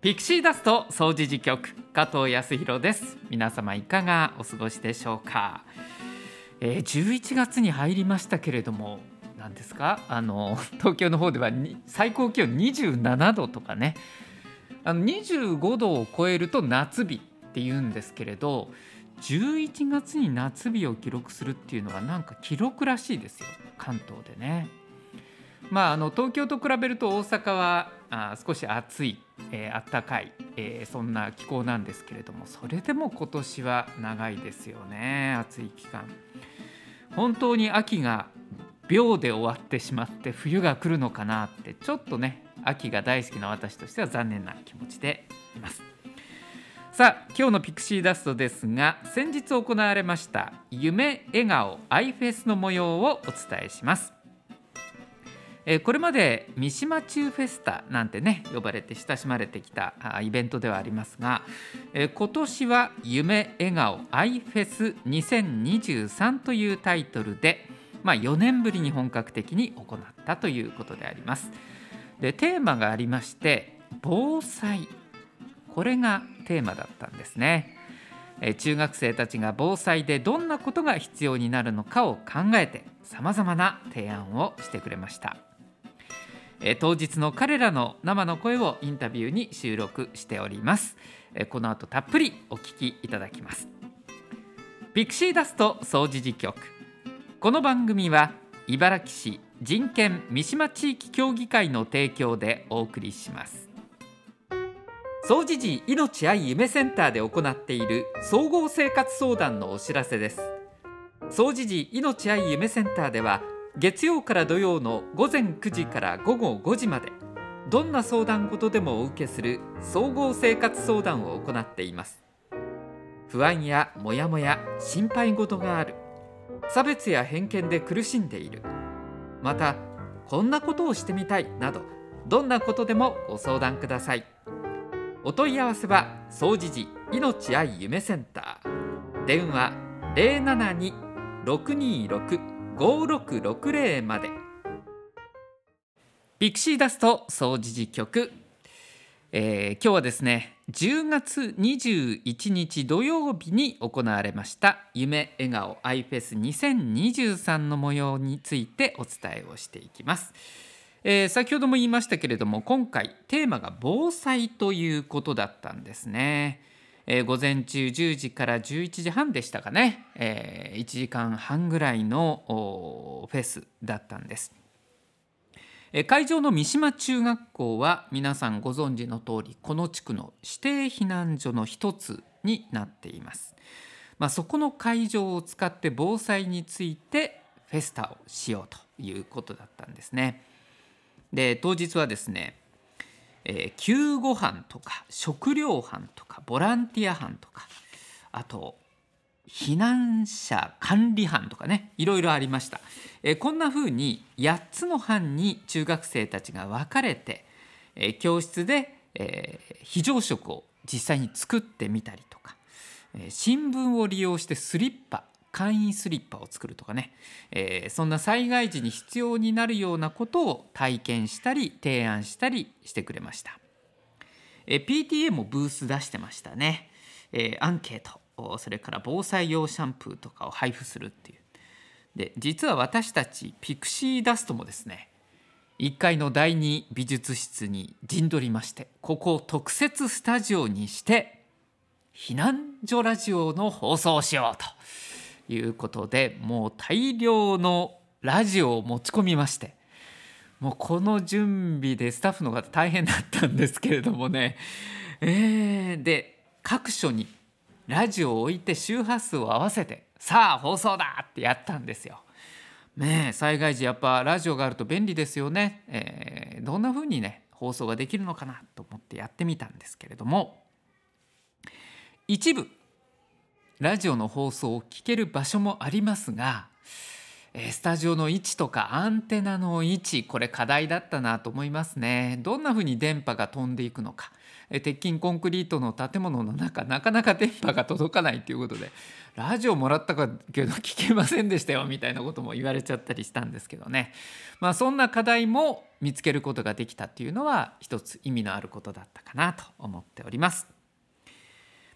ピクシーダスト総除事局加藤康弘です。皆様いかがお過ごしでしょうか、えー、11月に入りましたけれども何ですか？あの東京の方では最高気温27度とかね。あの25度を超えると夏日って言うんですけれど11月に夏日を記録するっていうのはなんか記録らしいですよ。関東でね。まあ、あの東京と比べると大阪はあ少し暑い、えー、暖かい、えー、そんな気候なんですけれどもそれでも今年は長いですよね暑い期間。本当に秋が秒で終わってしまって冬が来るのかなってちょっとね秋が大好きな私としては残念な気持ちでいます。さあ今日のピクシーダストですが先日行われました夢笑顔アイフェスの模様をお伝えしますこれまで三島中フェスタなんてね呼ばれて親しまれてきたイベントではありますが今年は夢笑顔アイフェス2023というタイトルで、まあ、4年ぶりに本格的に行ったということであります。でテーマがありまして防災。これがテーマだったんですね。中学生たちが防災でどんなことが必要になるのかを考えてさまざまな提案をしてくれました。え当日の彼らの生の声をインタビューに収録しております。えこの後たっぷりお聞きいただきます。ピクシーダスト総除事局。この番組は茨城市人権三島地域協議会の提供でお送りします。総持寺命愛夢センターで行っている総合生活相談のお知らせです。総持寺命愛夢センターでは月曜から土曜の午前9時から午後5時までどんな相談事でもお受けする総合生活相談を行っています。不安やモヤモヤ心配事がある。差別や偏見で苦しんでいる。またこんなことをしてみたいなどどんなことでもご相談ください。お問い合わせは総持寺命愛夢センター。電話5660までピクシーダスト総持寺局、えー、今日はですね10月21日土曜日に行われました夢笑顔アイフェス2023の模様についてお伝えをしていきます。えー、先ほども言いましたけれども今回テーマが防災ということだったんですね。えー、午前中10時から11時半でしたかね、えー、1時間半ぐらいのフェスだったんです。え会場の三島中学校は皆さんご存知の通りこの地区の指定避難所の一つになっています。まあ、そこの会場を使って防災についてフェスタをしようということだったんですね。で当日はですね、えー、救護班とか食料班とかボランティア班とかあと避難者管理班とかねいろいろありました、えー、こんな風に8つの班に中学生たちが分かれて、えー、教室で、えー、非常食を実際に作ってみたりとか、えー、新聞を利用してスリッパ簡易スリッパを作るとかね、えー、そんな災害時に必要になるようなことを体験したり提案したりしてくれました、えー、PTA もブース出してましたね、えー、アンケートそれから防災用シャンプーとかを配布するっていう。で実は私たちピクシーダストもですね1階の第2美術室に陣取りましてここを特設スタジオにして避難所ラジオの放送をしようと。いうことでもう大量のラジオを持ち込みましてもうこの準備でスタッフの方大変だったんですけれどもねえー、で各所にラジオを置いて周波数を合わせてさあ放送だってやったんですよ。ね災害時やっぱラジオがあると便利ですよね。えー、どんな風にね放送ができるのかなと思ってやってみたんですけれども一部ラジオの放送を聞ける場所もありますがえスタジオの位置とかアンテナの位置これ課題だったなと思いますね。どんな風に電波が飛んでいくのか。え鉄筋コンクリートの建物の中なかなか電波が届かないということでラジオもらったかけど聞けませんでしたよみたいなことも言われちゃったりしたんですけどね。まあそんな課題も見つけることができたっていうのは一つ意味のあることだったかなと思っております。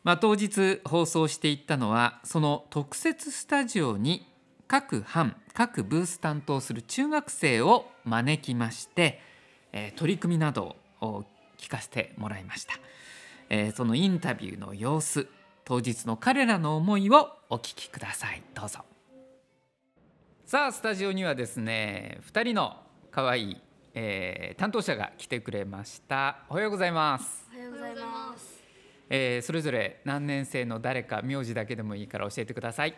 まあ、当日放送していったのはその特設スタジオに各班各ブース担当する中学生を招きまして、えー取り組みなどを聞かせてもらいました、えーそのインタビューの様子当日の彼らの思いをお聞きください。どうぞ。さあスタジオにはですね2人の可愛い、えー担当者が来てくれました。おはようございます。おはようございます。えーそれぞれ何年生の誰か名字だけでもいいから教えてください。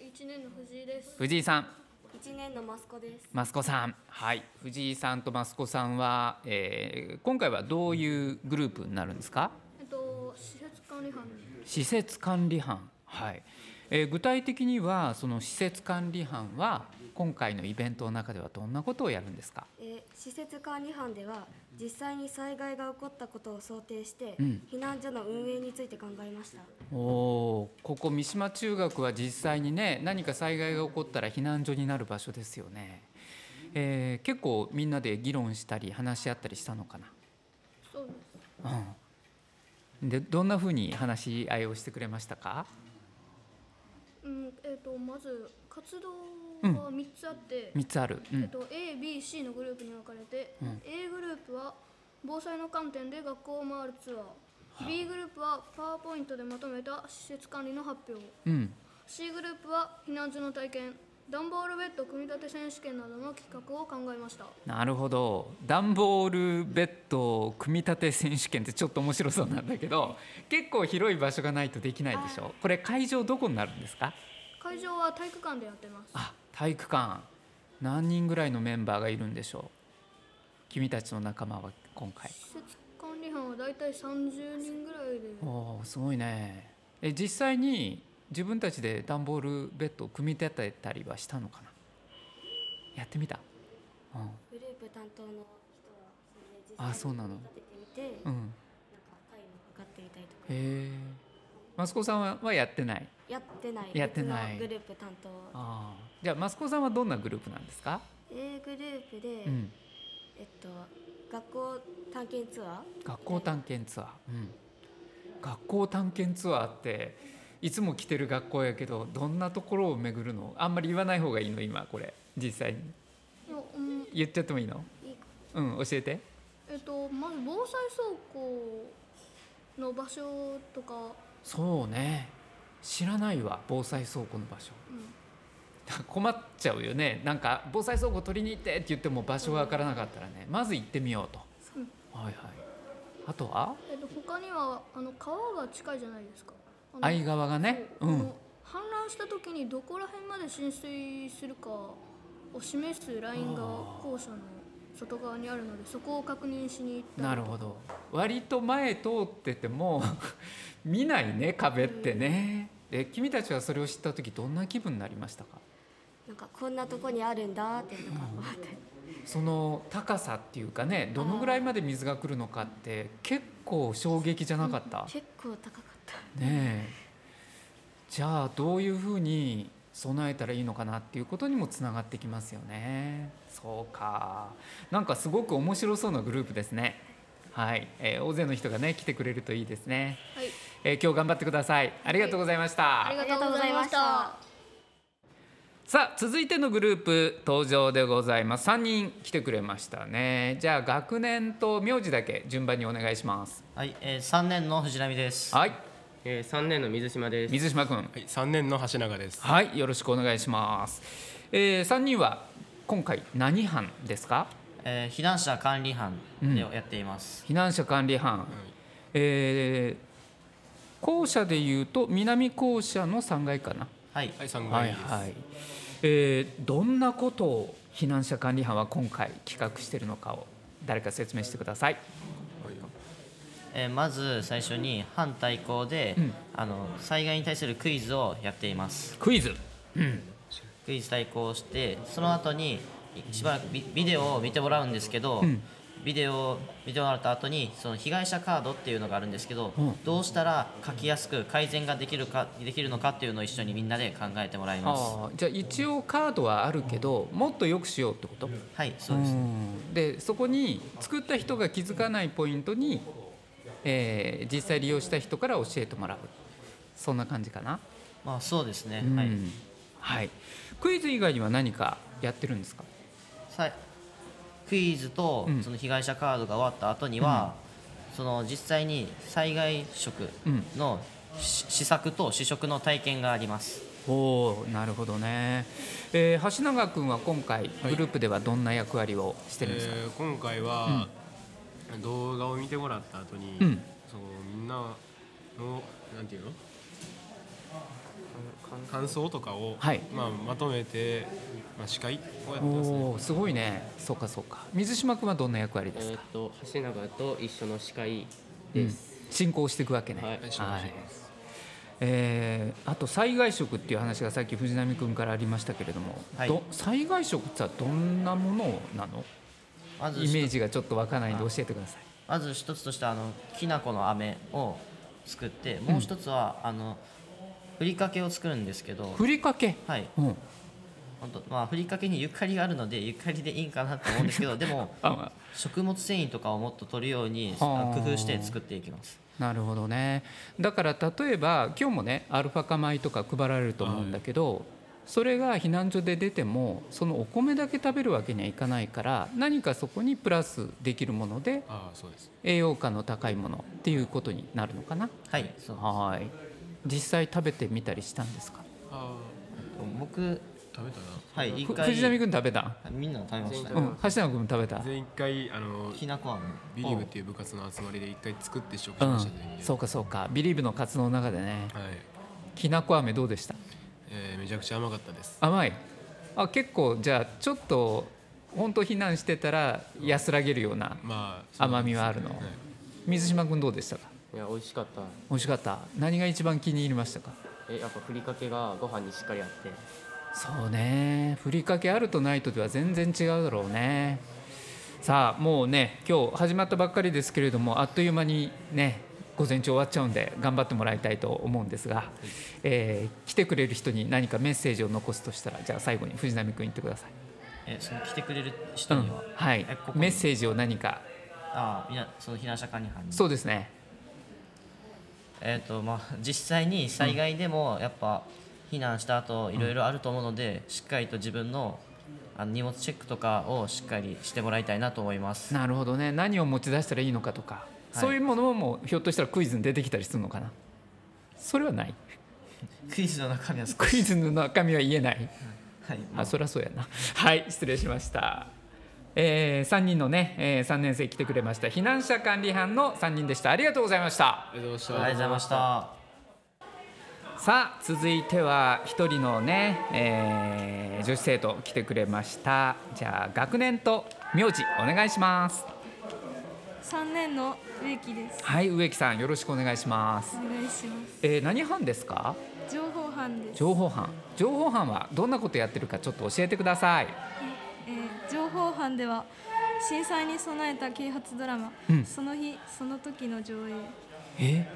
一年の藤井です。藤井さん。一年のマスコです。益子さん。はい。藤井さんと益子さんは、えー今回はどういうグループになるんですか？えっと施設管理班。施設管理班。はい、えー具体的にはその施設管理班は今回のイベントの中ではどんなことをやるんですか？えー施設管理班では実際に災害が起こったことを想定して、うん。避難所の運営について考えました。おーここ三島中学は実際にね何か災害が起こったら避難所になる場所ですよね、えー結構みんなで議論したり話し合ったりしたのかな？そうです。うん、でどんなふうに話し合いをしてくれましたか？うんえっとまず活動が三つあって、3つある、うん、えっと A、B、C のグループに分かれて、うん。A グループは防災の観点で学校を回るツアー、B グループはパワーポイントでまとめた施設管理の発表、うん、C グループは避難所の体験、段ボールベッド組み立て選手権などの企画を考えました。なるほど。段ボールベッド組み立て選手権ってちょっと面白そうなんだけど結構広い場所がないとできないでしょこれ会場どこになるんですか？会場は体育館でやってます。あ体育館。何人ぐらいのメンバーがいるんでしょう？君たちの仲間は今回。施設管理班はだいたい30人ぐらいで。おーすごいね。え実際に自分たちで段ボールベッドを組み立てたりはしたのかな？やってみた？うん。グループ担当の人はそれで実あそうなの。立ててみて、うん。なんか回も測ってみたりとか。へえ。益子さんははやってない？やってない。やってない。グループ担当。ああ。じゃあ益子さんはどんなグループなんですか、A グループで、うん、えっと学校探検ツアー学校探検ツアー、うん、学校探検ツアーっていつも来てる学校やけどどんなところを巡るの？あんまり言わない方がいいの今これ。実際に。うん。言っちゃってもいいの？うん教えて。えっとまず防災倉庫の場所とか、そうね。知らないわ防災倉庫の場所。うん、困っちゃうよね。なんか防災倉庫取りに行ってって言っても場所がわからなかったらねまず行ってみようと、うん。はいはい。あとは？えっと他にはあの川が近いじゃないですか相川がね。うん。氾濫した時にどこら辺まで浸水するかを示すラインが校舎の外側にあるのでそこを確認しに行ったりなるほど。割と前通ってても 見ないね壁ってね。で君たちはそれを知った時どんな気分になりましたか？なんかこんなとこにあるんだっていうのが思って、その高さっていうかねどのぐらいまで水が来るのかって結構衝撃じゃなかった、結構高かった。ねえ。じゃあどういうふうに備えたらいいのかなっていうことにもつながってきますよね。そうか。なんかすごく面白そうなグループですね。はい、えー大勢の人がね来てくれるといいですね、はい。えー今日頑張ってください。ありがとうございました、ありがとうございました。さあ続いてのグループ登場でございます。3人来てくれましたね。じゃあ学年と名字だけ順番にお願いします。はい、えー、3年の藤波です。はいえー、3年の水島です。水島君はい、3年の橋永です。はい、よろしくお願いします。えー、3人は今回何班ですか？えー、避難者管理班でやっています。避難者管理班。えー、校舎でいうと南校舎の3階かな。はい、はい、3はい階です。はい。えー、どんなことを避難者管理班は今回企画しているのかを誰か説明してください。えー、まず最初に班対抗で、うん。あの災害に対するクイズをやっています。クイズ。うん。ククイズ対抗してその後にしばらくビビデオを見てもらうんですけど、うん。ビデオを見てもらった後にその被害者カードっていうのがあるんですけど、うん。どうしたら書きやすく改善ができるかできるのかっていうのを一緒にみんなで考えてもらいます。じゃあ一応カードはあるけどもっと良くしようってこと？はいそうです、ん。でそこに作った人が気づかないポイントに、えー実際利用した人から教えてもらう。そんな感じかな、まあそうですね、うん。はい。はい、クイズ以外には何かやってるんですか？さい。クイズとうん。その被害者カードが終わった後には、その実際に災害食のし試作と試食の体験があります。おおなるほどね、えー橋永君は今回グループではどんな役割をしてるんですか、えー今回は、動画を見てもらった後に、うん。そのみんなのなんていうの？感想とかを、はい。まあ、まとめて、まあ、司会をやってますね。おおすごいね。そうかそうか。水島君はどんな役割ですか？えーっ、と橋永と一緒の司会うん。です。進行していくわけね、はい。はい。進行してい。ますえーあと災害食っていう話がさっき藤波君からありましたけれども、はい。ど災害食ってはどんなものなの？まずイメージがちょっとわからないんで教えてください。まず一つとしてあのきな粉の飴を作ってもう一つは、あのふりかけを作るんですけどふりかけ、はい。うん、本当まあふりかけにゆかりがあるのでゆかりでいいんかなと思うんですけどでも あ。食物繊維とかをもっと取るようにはあ。工夫して作っていきます。なるほどね。だから例えば今日もねアルファ化米とか配られると思うんだけど、それが避難所で出てもそのお米だけ食べるわけにはいかないから何かそこにプラスできるものでああそうです。栄養価の高いものっていうことになるのかな？はい。そうはい。実際食べてみたりしたんですか？あ僕あ食べたな。ふはい一回。藤波君食べた？みんな食べましたうよん。橋永君も食べた？全員一回あのきなこ飴。ビリーブっていう部活の集まりで一回作って試食うん。しましたね、そうかそうか。ビリーブの活動の中でね。はい、きなこ飴どうでした？えーめちゃくちゃ甘かったです。甘い。あ結構じゃあちょっと本当避難してたら安らげるような甘みはあるの。はい。水島君どうでしたか？いや美味しかった。美味しかった。何が一番気に入りましたか？えやっぱふりかけがご飯にしっかりあって。そうね。ふりかけあるとないとでは全然違うだろうね。さあもうね今日始まったばっかりですけれどもあっという間にね午前中終わっちゃうんで頑張ってもらいたいと思うんですが、えー来てくれる人に何かメッセージを残すとしたらじゃあ最後に藤波君言ってください、えその来てくれる人うんには、はい。えここに？メッセージを何か。ああみんなその避難者管理班に。そうですね。えーとまあ、実際に災害でもやっぱ避難した後いろいろあると思うので、しっかりと自分のあの荷物チェックとかをしっかりしてもらいたいなと思います。なるほどね。何を持ち出したらいいのかとか、そういうものもひょっとしたらクイズに出てきたりするのかな。それはないクイズの中身は少クイし、ズの中身は言えない。はい、あそりゃそうやな。はい失礼しました。えー、3人のね、えー、3年生来てくれました。避難者管理班の3人でした。ありがとうございました。ありがとうございました。ありがとうございました。さあ続いては一人のね、えー女子生徒来てくれました。じゃあ学年と名字お願いします。三年の植木です。はい植木さんよろしくお願いします。お願いします。えー、何班ですか？情報班です。情報班。情報班はどんなことやってるかちょっと教えてください。えー情報班では震災に備えた啓発ドラマ、うん。その日その時の上映、え？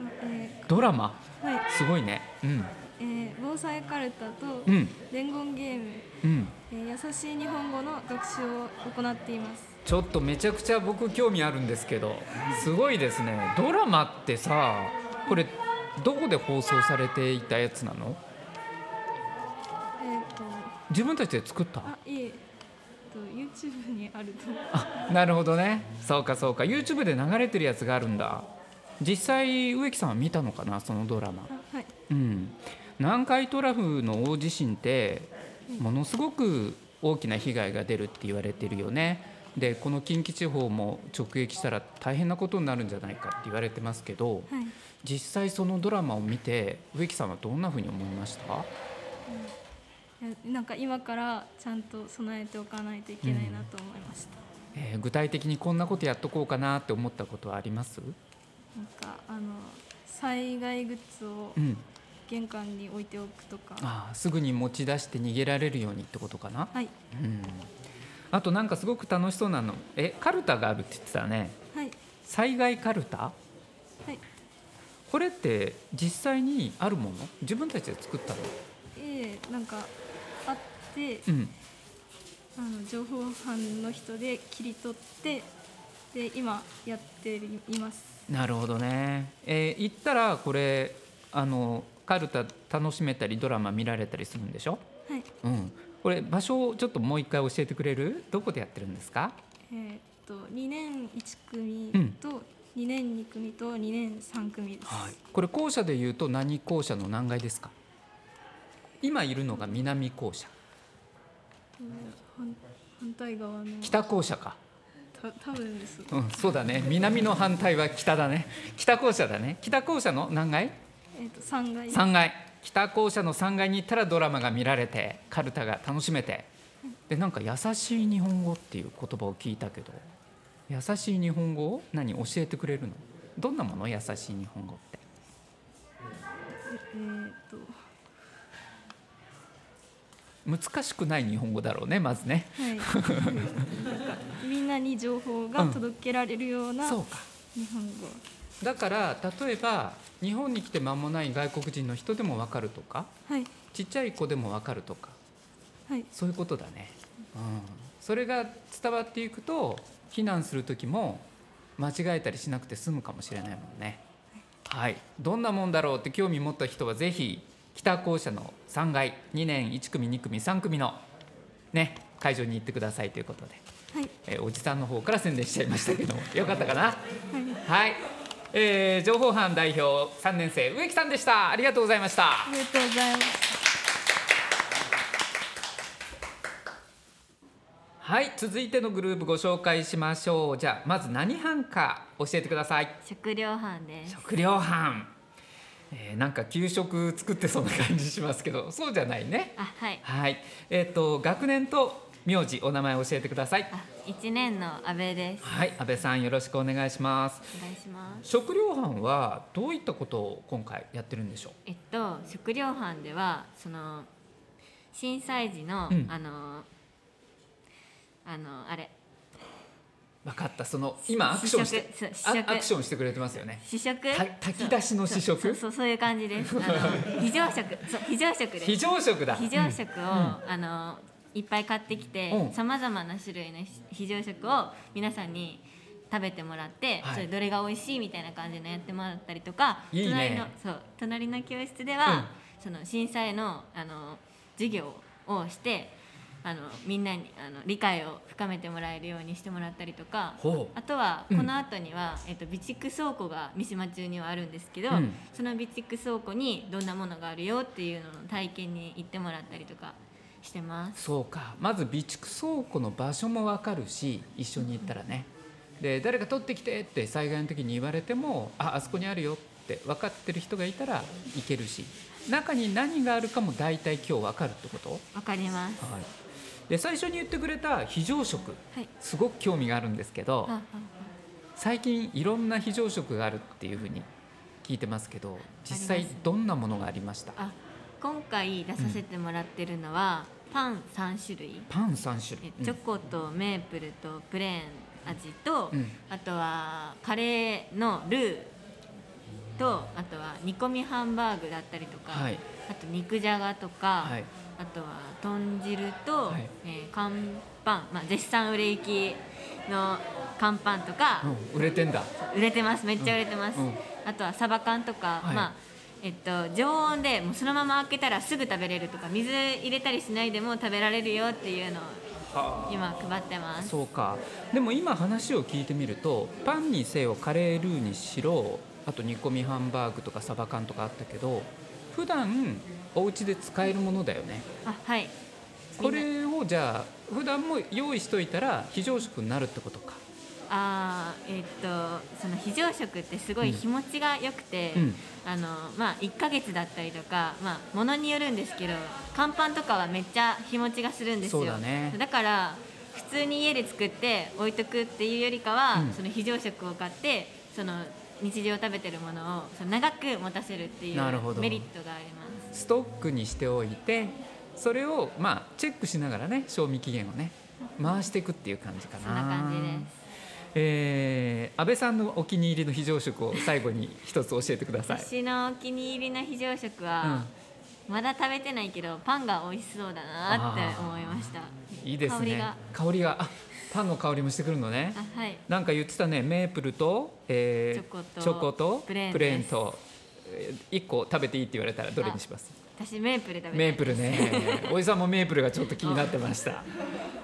あえ ドラマ？ーはい、すごいね。うん。えー防災カルタとうん。伝言ゲーム、うん。えー優しい日本語の学習を行っています。ちょっとめちゃくちゃ僕興味あるんですけどすごいですね。ドラマってさこれどこで放送されていたやつなの？えっ、と自分たちで作った？あいえ、えっと YouTube にあると。あなるほどね。そうかそうか。YouTube で流れてるやつがあるんだ。実際植木さんは見たのかな？そのドラマ。あはい。うん。南海トラフの大地震ってものすごく大きな被害が出るって言われてるよね。でこの近畿地方も直撃したら大変なことになるんじゃないかって言われてますけどはい。実際そのドラマを見て植木さんはどんなふうに思いました？えなんか今からちゃんと備えておかないといけないなと思いました。えー具体的にこんなことやっとこうかなって思ったことはあります？なんかあの災害グッズをうん玄関に置いておくとか。ああすぐに持ち出して逃げられるようにってことかな、はい。うん、あとなんかすごく楽しそうなの。えカルタがあるって言ってたね。はい。災害カルタ？はいこれって実際にあるもの？自分たちで作ったの？ええなんかあってうん。あの情報班の人で切り取ってで今やっています。なるほどね、えー行ったらこれあのカルタ楽しめたりドラマ見られたりするんでしょ？はい。うん。これ場所をちょっともう一回教えてくれる？どこでやってるんですか？えーっと2年1組うん。と2年2組と2年3組です、はい、これ校舎でいうと何校舎の何階ですか？今いるのが南校舎。うん反反対側の。北校舎か、た多分です。うん、そうだね。南の反対は北だね。北校舎だね。北校舎の何階？えーっと3階。3階。北校舎の3階に行ったらドラマが見られてカルタが楽しめて。でなんか優しい日本語っていう言葉を聞いたけど優しい日本語を何教えてくれるの？どんなもの？優しい日本語って。えーっと。難しくない日本語だろうねまずね。はい。なんかみんなに情報が届けられるような日そうか。本語、だから例えば日本に来て間もない外国人の人でも分かるとかはい。ちっちゃい子でも分かるとかはい。そういうことだね、うん、それが伝わっていくと避難する時も間違えたりしなくて済むかもしれないもんね。はい。どんなもんだろうって興味持った人はぜひ北校舎の3階2年1組2組3組のね会場に行ってくださいということで、はい。えーおじさんの方から宣伝しちゃいましたけども。よかったかな？はい。はい、えー情報班代表3年生植木さんでした。ありがとうございました。ありがとうございますはい続いてのグループご紹介しましょう。じゃあまず何班か教えてください。食料班です。食料班、えーなんか給食作ってそうな感じしますけどそうじゃないね。あ、はい。はい。えっ、と学年と名字お名前教えてください。あ、一年の阿部です。はい安倍さんよろしくお願いします。お願いします。食料班はどういったことを今回やってるんでしょう？えっと食料班ではその震災時の、うん。あのあのあれ。分かった。その今アクションしてアクションしてくれてますよね。試食？た炊き出しの試食？そうそうそういう感じです。あの非常食。非常食です。非常食だ。非常食を、うん。あのいっぱい買ってきてうん。さまざまな種類の非常食を皆さんに食べてもらって、はい。それどれが美味しいみたいな感じのやってもらったりとかね。隣のそう隣の教室では、その震災のあの授業をしてあのみんなにあの理解を深めてもらえるようにしてもらったりとかあとはうん。この後には、えっと備蓄倉庫が三島中にはあるんですけど、うん。その備蓄倉庫にどんなものがあるよっていうのの体験に行ってもらったりとかしてます。そうか。まず備蓄倉庫の場所も分かるし一緒に行ったらね。で誰か取ってきてって災害の時に言われてもああそこにあるよって分かってる人がいたら行けるし。中に何があるかも大体今日分かるってこと、わかります。はい、で最初に言ってくれた非常食はい。すごく興味があるんですけど最近いろんな非常食があるっていうふうに聞いてますけど実際どんなものがありました？あ、今回出させてもらってるのは、パン三種類。パン3種類。えチョコとメープルとプレーン味と、うん。あとはカレーのルーとあとは煮込みハンバーグだったりとか、はい。あと肉じゃがとか、はいあとは豚汁と、はい。えー乾パン、まあ、絶賛売れ行きの乾パンとか、うん、売れてんだ。売れてます。めっちゃ売れてます、うんうん。あとはサバ缶とか、はい。まあえっと、常温でもうそのまま開けたらすぐ食べれるとか水入れたりしないでも食べられるよっていうのを今配ってます。そうか。でも今話を聞いてみるとパンにせよカレールーにしろあと煮込みハンバーグとかサバ缶とかあったけど普段お家で使えるものだよね。あはい。これをじゃあ普段も用意しといたら非常食になるってことか。あーえっとその非常食ってすごい日持ちが良くて、うん。あのまあ、1ヶ月だったりとか、まあ、ものによるんですけど乾パンとかはめっちゃ日持ちがするんですよ。そうだね。だから普通に家で作って置いとくっていうよりかは、うん。その非常食を買ってその日常食べてるものをその長く持たせるっていうメリットがありますストックにしておいてそれをまあチェックしながらね賞味期限をね回していくっていう感じかな。そんな感じです。えー安倍さんのお気に入りの非常食を最後に一つ教えてください。私のお気に入りの非常食は、まだ食べてないけどパンが美味しそうだなって思いました。いいですね。香りが。香りがあパンの香りもしてくるのね。あはい。なんか言ってたね。メープルと、えーチョコとプレーンとえー一個食べていいって言われたらどれにします？私メープル食べメープルね。おじさんもメープルがちょっと気になってました。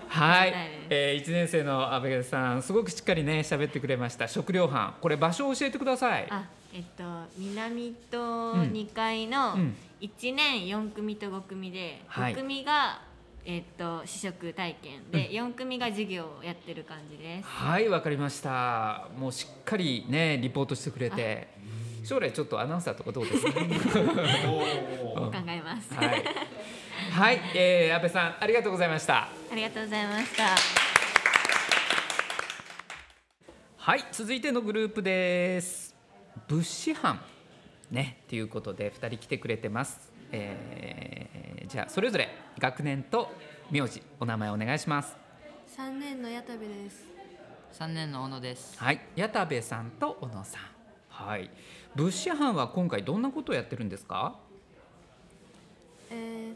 はい、えー、1年生の安倍さんすごくしっかりね喋ってくれました。食料班。これ場所を教えてください。あえっと南とうん。2階のうん。1年4組と5組で、はい。5組がえっと試食体験で、4組が授業をやってる感じです。はいわかりました。もうしっかりねリポートしてくれて将来ちょっとアナウンサーとかどうです？か考えます、はい、はい。えー、安倍さんありがとうございました。ありがとうございました。はい。続いてのグループです。物資班ね。ということで2人来てくれてます、えー、じゃあそれぞれ学年と名字お名前お願いします。三年の矢田部です。三年の小野です。はい。矢田部さんと小野さん。はい物資班は今回どんなことをやってるんですか？え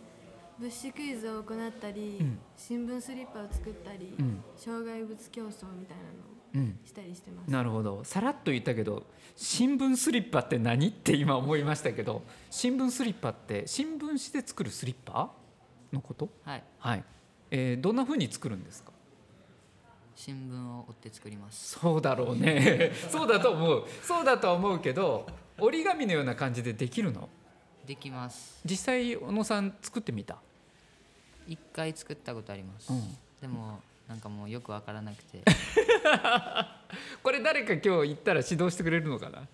ー、物資クイズを行ったり、うん。新聞スリッパを作ったり、うん。障害物競争みたいなのしたりしてます。なるほど。さらっと言ったけど新聞スリッパって何って今思いましたけど新聞スリッパって新聞紙で作るスリッパのこと？はい。はい、えーどんな風に作るんですか？新聞を折って作ります。そうだろうね そうだと思うそうだとは思うけど折り紙のような感じでできるの？できます。実際小野さん作ってみた？一回作ったことあります。うんでもなんかもうよくわからなくて、これ誰か今日行ったら指導してくれるのかな？はい。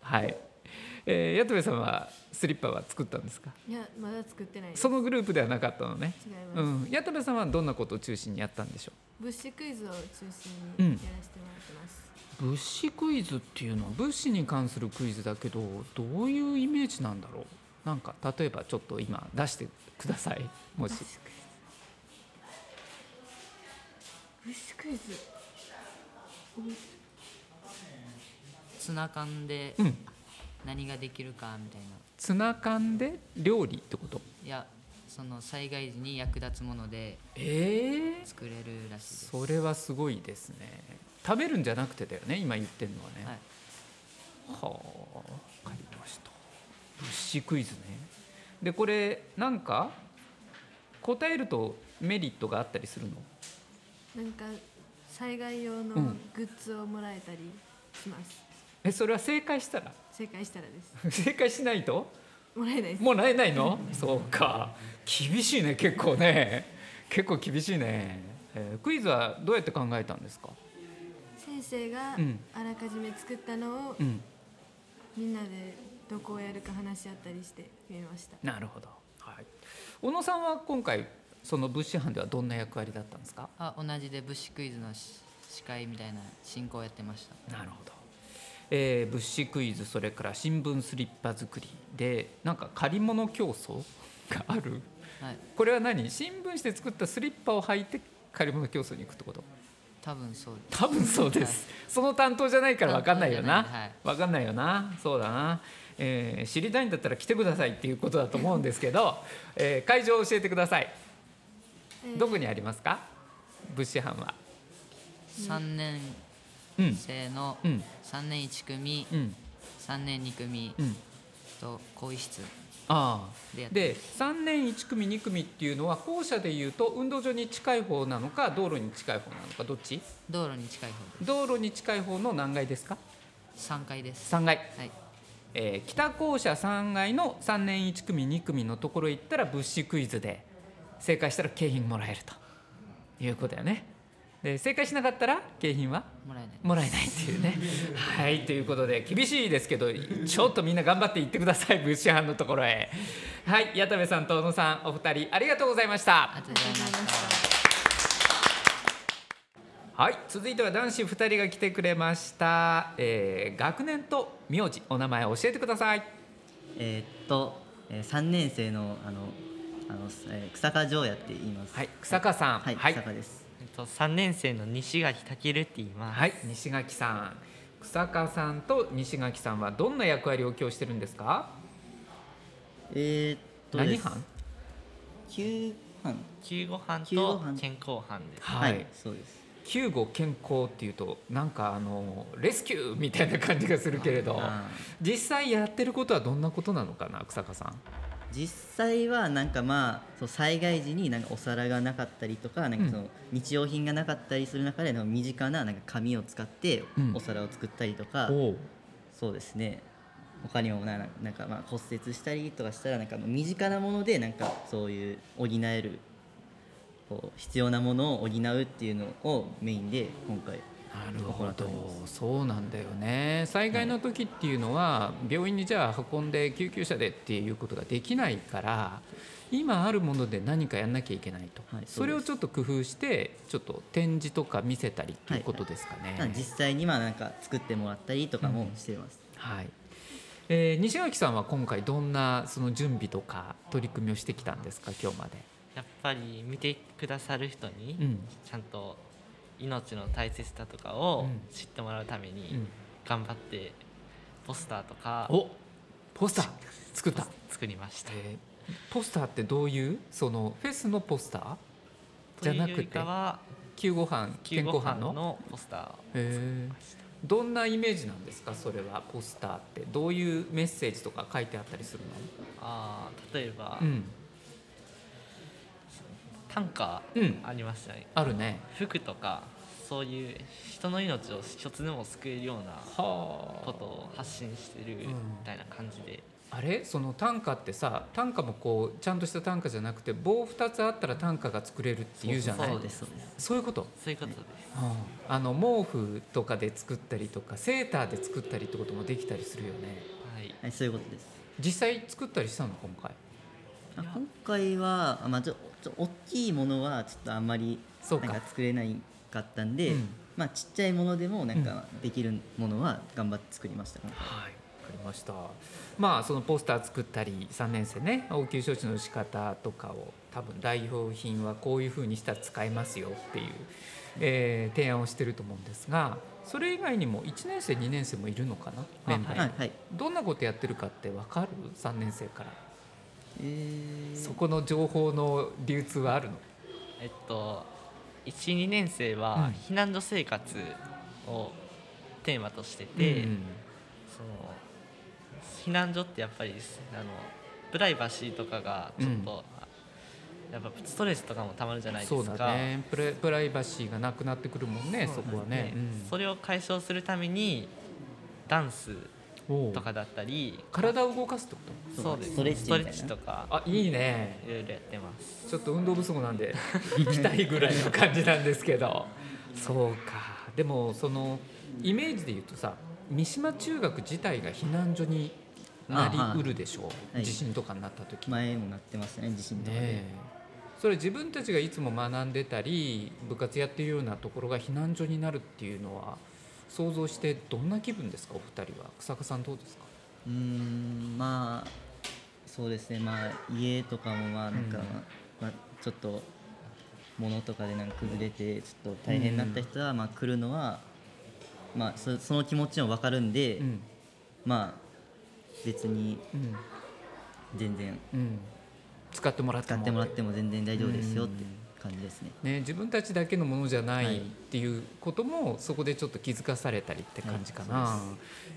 はい、えー、矢戸部さんはスリッパは作ったんですか？いやまだ作ってないです。そのグループではなかったのね。違います。うん、矢戸部さんはどんなことを中心にやったんでしょ物資クイズを中心うん。にやらせてもらってます。う物資クイズっていうのは物資に関するクイズだけどどういうイメージなんだろう？なんか例えばちょっと今出してください。もし。物資クイズ。ツナ缶でうん何ができるかみたいな。ツナ缶で料理ってこと？いや、その災害時に役立つものでええ作れるらしいです。それはすごいですね食べるんじゃなくてだよね今言ってるのはねはい。はあ分かりました物資クイズねでこれなんか答えるとメリットがあったりするの？なんか災害用のうんグッズをもらえたりします。えそれは正解したら？正解したらです。正解しないと？もらえないです。もうらえないの？そうか。厳しいね結構ね。結構厳しいね、えークイズはどうやって考えたんですか？先生がうん。あらかじめ作ったのをうん。みんなでどこをやるか話し合ったりして決めました。なるほど、はい、小野さんは今回その物資班ではどんな役割だったんですか？あ、同じで物資クイズのし司会みたいな進行をやってました。なるほど、えー物資クイズそれから新聞スリッパ作りでなんか借り物競争がある。はい。これは何新聞紙で作ったスリッパを履いて借り物競争に行くってこと？多分そうです。多分そうです、その担当じゃないから分かんないよな。担当じゃない。分かんないよな。そうだな、えー知りたいんだったら来てくださいっていうことだと思うんですけど、えー会場を教えてください。えー。どこにありますか？物資班は。三年うん生の。うん。三年一組、うん。三年二組。うん。と更衣室。ああ。で3年1組2組っていうのは校舎でいうと運動場に近い方なのか道路に近い方なのかどっち？道路に近い方。道路に近い方の何階ですか？三階です。3階、はい。えー北校舎3階の3年1組2組のところへ行ったら物資クイズで正解したら景品もらえるということだよねで正解しなかったら景品は？もらえない。もらえないっていうね。はいということで厳しいですけどちょっとみんな頑張って行ってください物資班のところへ。はい矢田部さんと小野さんお二人ありがとうございましたあ。りがとうございました。はい続いては男子2人が来てくれました、えー学年と名字お名前を教えてくださいえーっと、えー、3年生のあのあの、えー、草加城也って言います。はい草加さんはい、はい草加です。と3年生の西垣健って言います。はい西垣さん。草加さんと西垣さんはどんな役割を今日してるんですか？えーっとです。何班？九班。救護班と班。健康班です。はい。そうです。救護健康っていうとなんかあのレスキューみたいな感じがするけれど。あ実際やってることはどんなことなのかな草加さん実際はなんかまあそう災害時になんかお皿がなかったりとかなんかその日用品がなかったりする中でなんか身近ななんか紙を使ってうん。お皿を作ったりとか、おう。そうですね。他にもななんかまあ骨折したりとかしたらなんか身近なものでなんかそういう補えるこう必要なものを補うっていうのをメインで今回なるほど。そうなんだよね。災害の時っていうのは病院にじゃあ運んで救急車でっていうことができないから今あるもので何かやんなきゃいけないと、はいそれをちょっと工夫してちょっと展示とか見せたりっていうことですかね。まあ実際にまあなんか作ってもらったりとかもしてます、はい。えー西垣さんは今回どんなその準備とか取り組みをしてきたんですか今日まで。やっぱり見てくださる人にうん。ちゃんと命の大切さとかをうん。知ってもらうためにうん。頑張ってポスターとかおポスター？作った、作りました。え。ーポスターってどういう？そのフェスのポスター？じゃなくて？救護班救健康班の？ポスターをへえ。どんなイメージなんですか？それはポスターって。どういうメッセージとか書いてあったりするあー例えば、のうん短歌うん。ありましたね、あるね。服とかそういう人の命を一つでも救えるようなはことを発信してるみたいな感じで、あれ？その短歌ってさ短歌もこうちゃんとした短歌じゃなくて棒2つあったら短歌が作れるっていうじゃない？そうですそうです。そういうこと？そういうことです、あの毛布とかで作ったりとかセーターで作ったりってこともできたりするよね。はい、はい、そういうことです。実際作ったりしたの？今回。あ今回は、あまあ、ちょちょ大きいものはちょっとあんまりそうか。なんか作れないかったんで、うん。まあ、ちっちゃいものでもなんかできるものは頑張って作りました今回。はい、わかりました。まあそのポスター作ったり3年生ね応急処置の仕方とかを多分代表品はこういうふうにしたら使えますよっていう、えー提案をしてると思うんですがそれ以外にも1年生2年生もいるのかなメンバーに、はいはい。どんなことやってるかって分かる？3年生から。えーそこの情報の流通はあるの？えっと12年生は避難所生活をテーマとしてて、うんその避難所ってやっぱりあのプライバシーとかがちょっと、やっぱストレスとかもたまるじゃないですか。そうだね。プラプライバシーがなくなってくるもんねそこはね。で、それを解消するためにダンスとかだったり体を動かすってこと？そうです。ストレッチみたいなストレッチとか。あいいね。いろいろやってます。ちょっと運動不足なんで行きたいぐらいの感じなんですけど。そうか。でもそのイメージで言うとさ三島中学自体が避難所になりうるでしょう、はい。地震とかになった時。前もなってましたね地震とかで、ねえ。それ自分たちがいつも学んでたり部活やってるようなところが避難所になるっていうのは想像してどんな気分ですか？お二人は。草加さんどうですか？うーんまあそうですね。まあ家とかもまあなんか、うんまあ、ちょっと物とかでなんか崩れてちょっと大変になった人は、まあ来るのはまあそその気持ちも分かるんで、うん。まあ別にうん。全然。うん。使ってもらっても。使ってもらっても全然大丈夫ですよって感じですね。ね、自分たちだけのものじゃなはい。いっていうこともそこでちょっと気づかされたりって感じかな、はい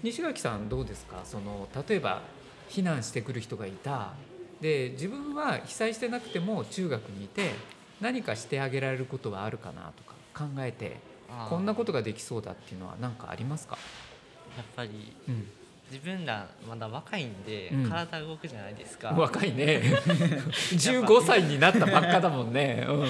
西垣さんどうですか？その例えば避難してくる人がいた。で自分は被災してなくても中学にいて何かしてあげられることはあるかなとか考えてこんなことができそうだっていうのは何かありますか、やっぱりうん自分らまだ若いんで、うん。体動くじゃないですか。若いね。15歳になったばっかだもんね、うん。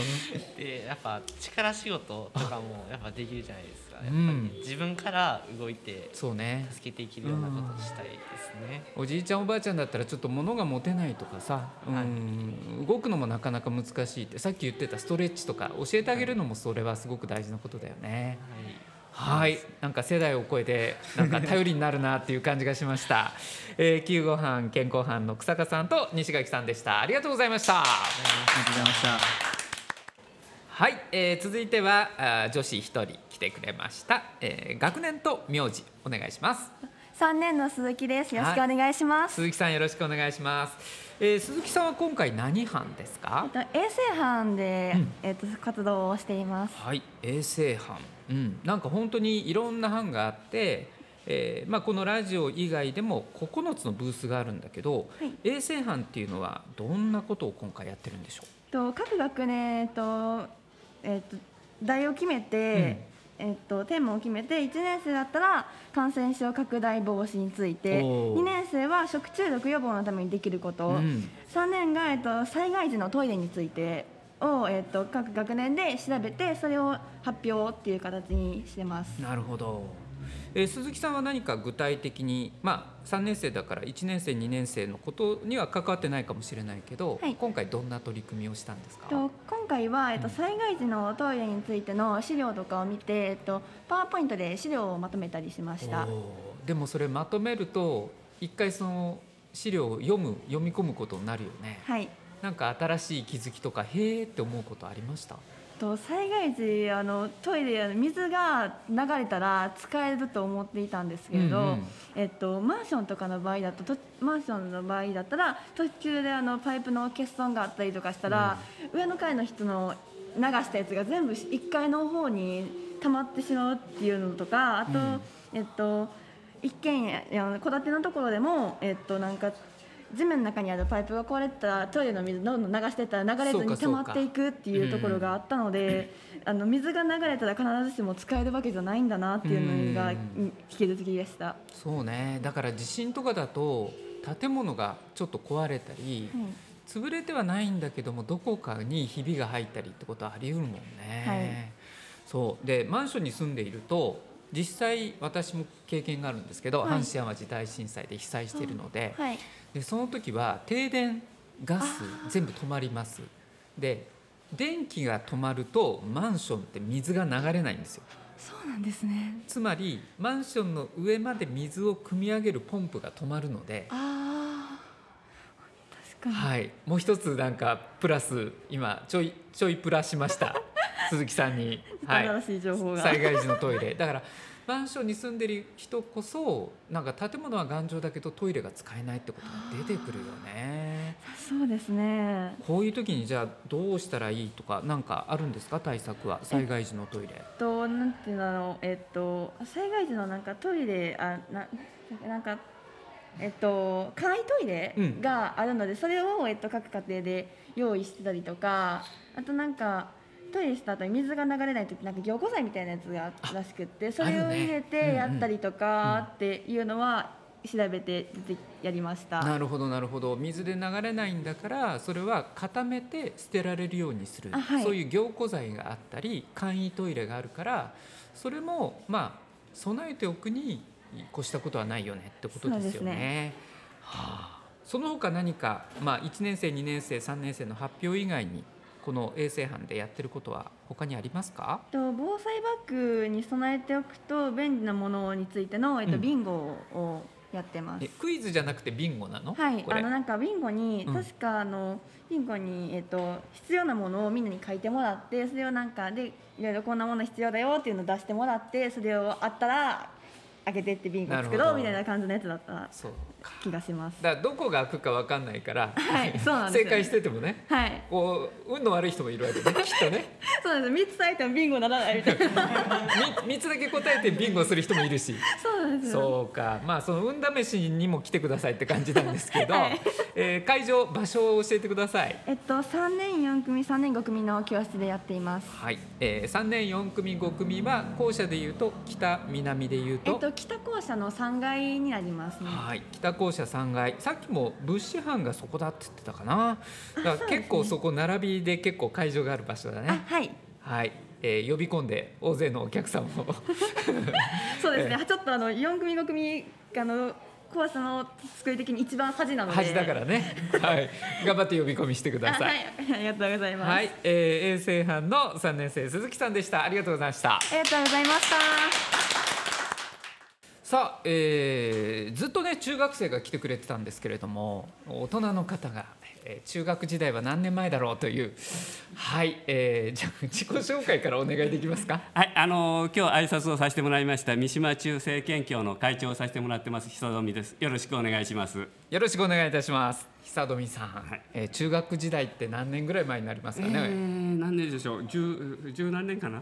でやっぱ力仕事とかもやっぱできるじゃないですか。やっぱりうん自分から動いてそうね。助けていけるようなことをしたいですね、おじいちゃんおばあちゃんだったらちょっと物が持てないとかさ、うん。動くのもなかなか難しいってさっき言ってたストレッチとか教えてあげるのもそれはすごく大事なことだよね。はい、なんか世代を超えてなんか頼りになるなっていう感じがしました。えー、救護班健康班の草加さんと西垣さんでした。ありがとうございました。ありがとうございました。はい、えー続いてはあー女子一人来てくれました、えー学年と名字お願いします。三年の鈴木です。よろしくお願いします。鈴木さんよろしくお願いします。えー鈴木さんは今回何班ですか？えっと衛生班で、えっと活動をしています。はい、衛生班、うん、なんか本当にいろんな班があって、えーまあ、このラジオ以外でも9つのブースがあるんだけど、衛生班っていうのはどんなことを今回やってるんでしょと各学年えっとえっと題を決めて、えっとテーマを決めて1年生だったら感染症拡大防止についておー。2年生は食中毒予防のためにできること、うん。3年が、えっと、災害時のトイレについてを、えっと、各学年で調べてそれを発表っていう形にしてます。うなるほど、えー鈴木さんは何か具体的に、まあ、3年生だから1年生2年生のことには関わってないかもしれないけど、今回どんな取り組みをしたんですか？と今回は、えっと、災害時のトイレについての資料とかを見て、えっと、パワーポイントで資料をまとめたりしました。でもそれまとめると一回その資料を読む読み込むことになるよね。はい。なんか新しい気づきとかへーって思うことありました？と災害時あのトイレ水が流れたら使えると思っていたんですけれど、うんうん。えっと、マンションとかの場合だととマンションの場合だったら途中であのパイプの欠損があったりとかしたら、上の階の人の流したやつが全部1階の方に溜まってしまうっていうのとかあと、うん。えっと一軒家戸建てのところでも、えっと、なんか地面の中にあるパイプが壊れてたらトイレの水どんどん流してったら流れずに溜まっていくっていうところがあったので、あの水が流れたら必ずしも使えるわけじゃないんだなっていうのがうんうん引き続きでした。そうね。だから地震とかだと建物がちょっと壊れたり、潰れてはないんだけどもどこかにひびが入ったりってことはあり得るもんね。はい。そう。でマンションに住んでいると実際私も経験があるんですけど、はい。阪神・淡路大震災で被災しているので,、はいでその時は停電ガス全部止まります。で電気が止まるとマンションって水が流れないんですよ。そうなんですね。つまりマンションの上まで水を汲み上げるポンプが止まるので。はい、もう一つなんかプラス今ちょいちょいプラしました 鈴木さんに、はい、新しい情報が災害時のトイレだからマンションに住んでる人こそなんか建物は頑丈だけどトイレが使えないってことが出てくるよね。そうですね。こういう時にじゃあどうしたらいいとかなんかあるんですか？対策は。災害時のトイレ。となんていうのえっと災害時のなんかトイレあななんかえっと簡易トイレうん。があるので、それをえっと各家庭で用意してたりとかあとなんかトイレした後に水が流れない時なんか凝固剤みたいなやつがあったらしくってそれを入れうんてやったりとかっていうのは調べて出てやりました。なるほどなるほど。水で流れないんだからそれは固めて捨てられるようにする、あはい。そういう凝固剤があったり簡易トイレがあるからそれもまあ備えておくに越したことはないよねってことですよね。ね。はあ、その他何か、まあ、1年生2年生3年生の発表以外にこの衛生班でやってることは他にありますか？と防災バッグに備えておくと便利なものについての、えっと、うん。ビンゴをやってます。え。クイズじゃなくてビンゴなの？はい、あのなんかビンゴに、うん。確かあのビンゴにえっと必要なものをみんなに書いてもらってそれをなんかでいろいろこんなもの必要だよっていうのを出してもらってそれをあったら開けてってビンゴ作ろうみたいな感じのやつだった。そう気がします。だからどこが開くか分かんないから、はいそうなんですよ正解しててもねはい、こう運の悪い人もいるわけね きっとね。そうです。三つ咲いてもビンゴならないみたいな。3つだけ答えてビンゴする人もいるし。そうなんですそうか。まあその運試しにも来てくださいって感じなんですけど、はい。えー会場場所を教えてください。えっと3年4組3年5組の教室でやっています。はい、えー、3年4組5組は校舎でいうと北南でいうと、えっと北校舎の3階になりますね。はい、北校舎3階さっきも物資班がそこだって言ってたかな。だから結構そこ並びで結構会場がある場所だね。はい。はい、えー呼び込んで大勢のお客さんを。そうですね、えちょっとあの4組5組あの校舎の作り的に一番端なので。端だからね、はい、頑張って呼び込みしてください。あはい、ありがとうございます、はい、えー、衛生班の3年生鈴木さんでした。ありがとうございました。ありがとうございましたさあ、えーずっとね中学生が来てくれてたんですけれども大人の方が、えー中学時代は何年前だろうというはい、えーじゃあ自己紹介からお願いできますか？はい、あの今日挨拶をさせてもらいました三島中世研究の会長をさせてもらってます久富です。よろしくお願いします。よろしくお願いいたします久富さん、えー中学時代って何年ぐらい前になりますかえね、ー、何年でしょう？十十何年かな？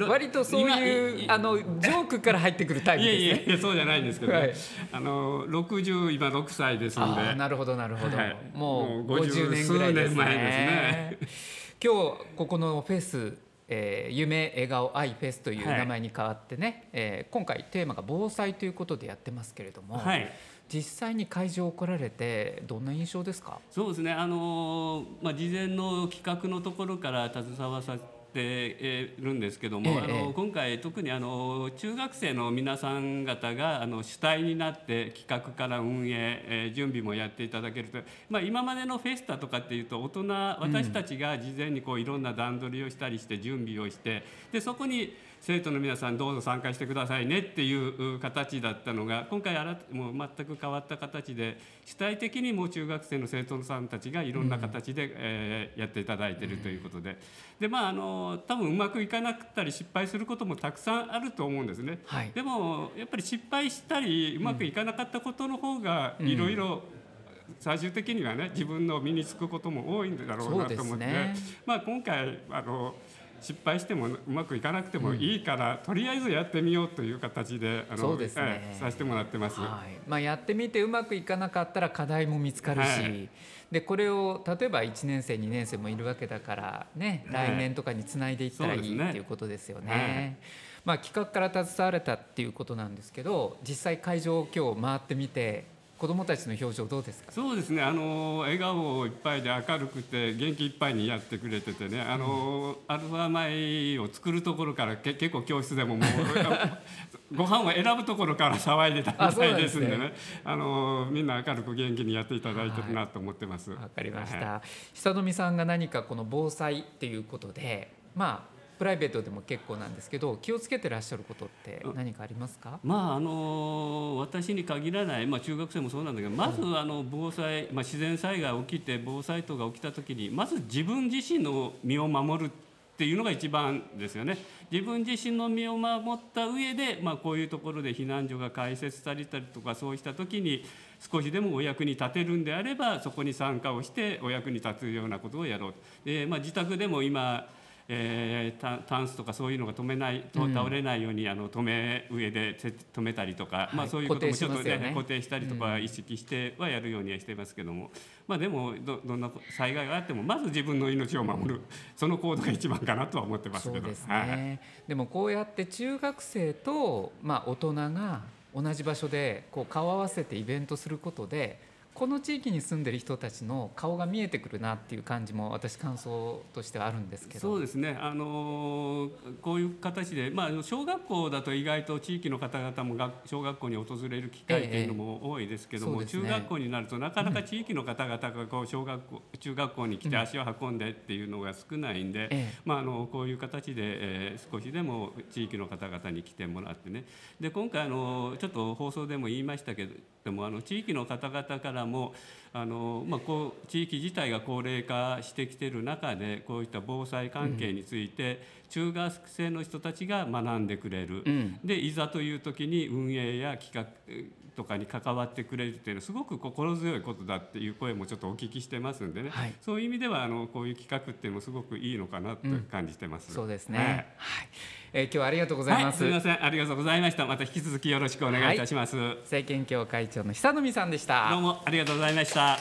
割とそういう今あのジョークから入ってくるタイプですね。いやいやそうじゃないんですけど、ね。はい。あの六十今六歳ですんで。なるほどなるほど、はい。もうもう50年ぐらいですね。ですね。今日ここのフェス、えー夢笑顔愛フェスというはい。名前に変わってね、えー今回テーマが防災ということでやってますけれども、はい実際に会場を来られてどんな印象ですか？そうですね。あのまあ事前の企画のところから携わさせてえーるんですけども、ええあの今回特にあの中学生の皆さん方があの主体になって企画から運営、えー準備もやっていただけると、まあ今までのフェスタとかっていうと大人私たちが事前にこういろんな段取りをしたりして準備をして、でそこに生徒の皆さんどうぞ参加してくださいねっていう形だったのが今回あらもう全く変わった形で主体的にもう中学生の生徒さんたちがいろんな形で、えーやっていただいているということで。でまああの多分うまくいかなかったり失敗することもたくさんあると思うんですね。はい。でもやっぱり失敗したりうまくいかなかったことの方がうん。いろいろ最終的にはね自分の身につくことも多いんだろうなと思って、ね。まあ、今回あの失敗してもうまくいかなくてもいいから、とりあえずやってみようという形であのそうですね。ええさせてもらってます。はい。まあ、やってみてうまくいかなかったら課題も見つかるし、はい。でこれを例えば1年生2年生もいるわけだから、ね、はい。来年とかにつないでいったらいい、ねっていうことですよね。はい。まあ、企画から携われたっていうことなんですけど実際会場を今日回ってみて子どもたちの表情どうですか？そうですね。あの笑顔いっぱいで明るくて元気いっぱいにやってくれててね。あの、アルファ米を作るところからけ結構教室でももう ご飯を選ぶところから騒いでたみたいですんでね。あのみんな明るく元気にやっていただいてるなと思ってます。わ、かりました、久富さんが何かこの防災っていうことでまあプライベートでも結構なんですけど気をつけてらっしゃることって何かありますか、まああの私に限らない、まあ、中学生もそうなんだけどまずあの防災、まあ、自然災害起きて防災等が起きた時にまず自分自身の身を守るっていうのが一番ですよね。自分自身の身を守った上で、まあ、こういうところで避難所が開設されたりとかそうした時に少しでもお役に立てるんであればそこに参加をしてお役に立つようなことをやろう。とで、まあ、自宅でも今えー、タタンスとかそういうのが止めないとうん。倒れないように、あの止め上でせ止めたりとか、はい。まあ、そういうこともちょっと、ね固定したりとか意識してはやるようにはしてますけども、まあ、でもどどんな災害があってもまず自分の命を守るその行動が一番かなとは思ってますけど。ですはいね、でもこうやって中学生と、まあ、大人が同じ場所でこう顔を合わせてイベントすることでこの地域に住んでる人たちの顔が見えてくるなっていう感じも私感想としてはあるんですけど。そうですね、あのーこういう形で、まあ、小学校だと意外と地域の方々も学小学校に訪れる機会っていうのも多いですけども、ええね。中学校になるとなかなか地域の方々がこう小学校中学校に来て足を運んでっていうのが少ないんで、ええ。まあ、あのこういう形で、えー少しでも地域の方々に来てもらってね。で今回あのちょっと放送でも言いましたけどもあの地域の方々からもあのまあ、こう地域自体が高齢化してきている中でこういった防災関係について、中学生の人たちが学んでくれる、うん。でいざという時に運営や企画とかに関わってくれるっていうのはすごく心強いことだっていう声もちょっとお聞きしてますんでね、はい。そういう意味ではあのこういう企画っていうのもすごくいいのかなと感じてます。そうですね。ははい。い、えー今日はありがとうございます。はい、すみません。ありがとうございました。また引き続きよろしくお願いいたします、政権協会長の久富さんでした。どうもありがとうございました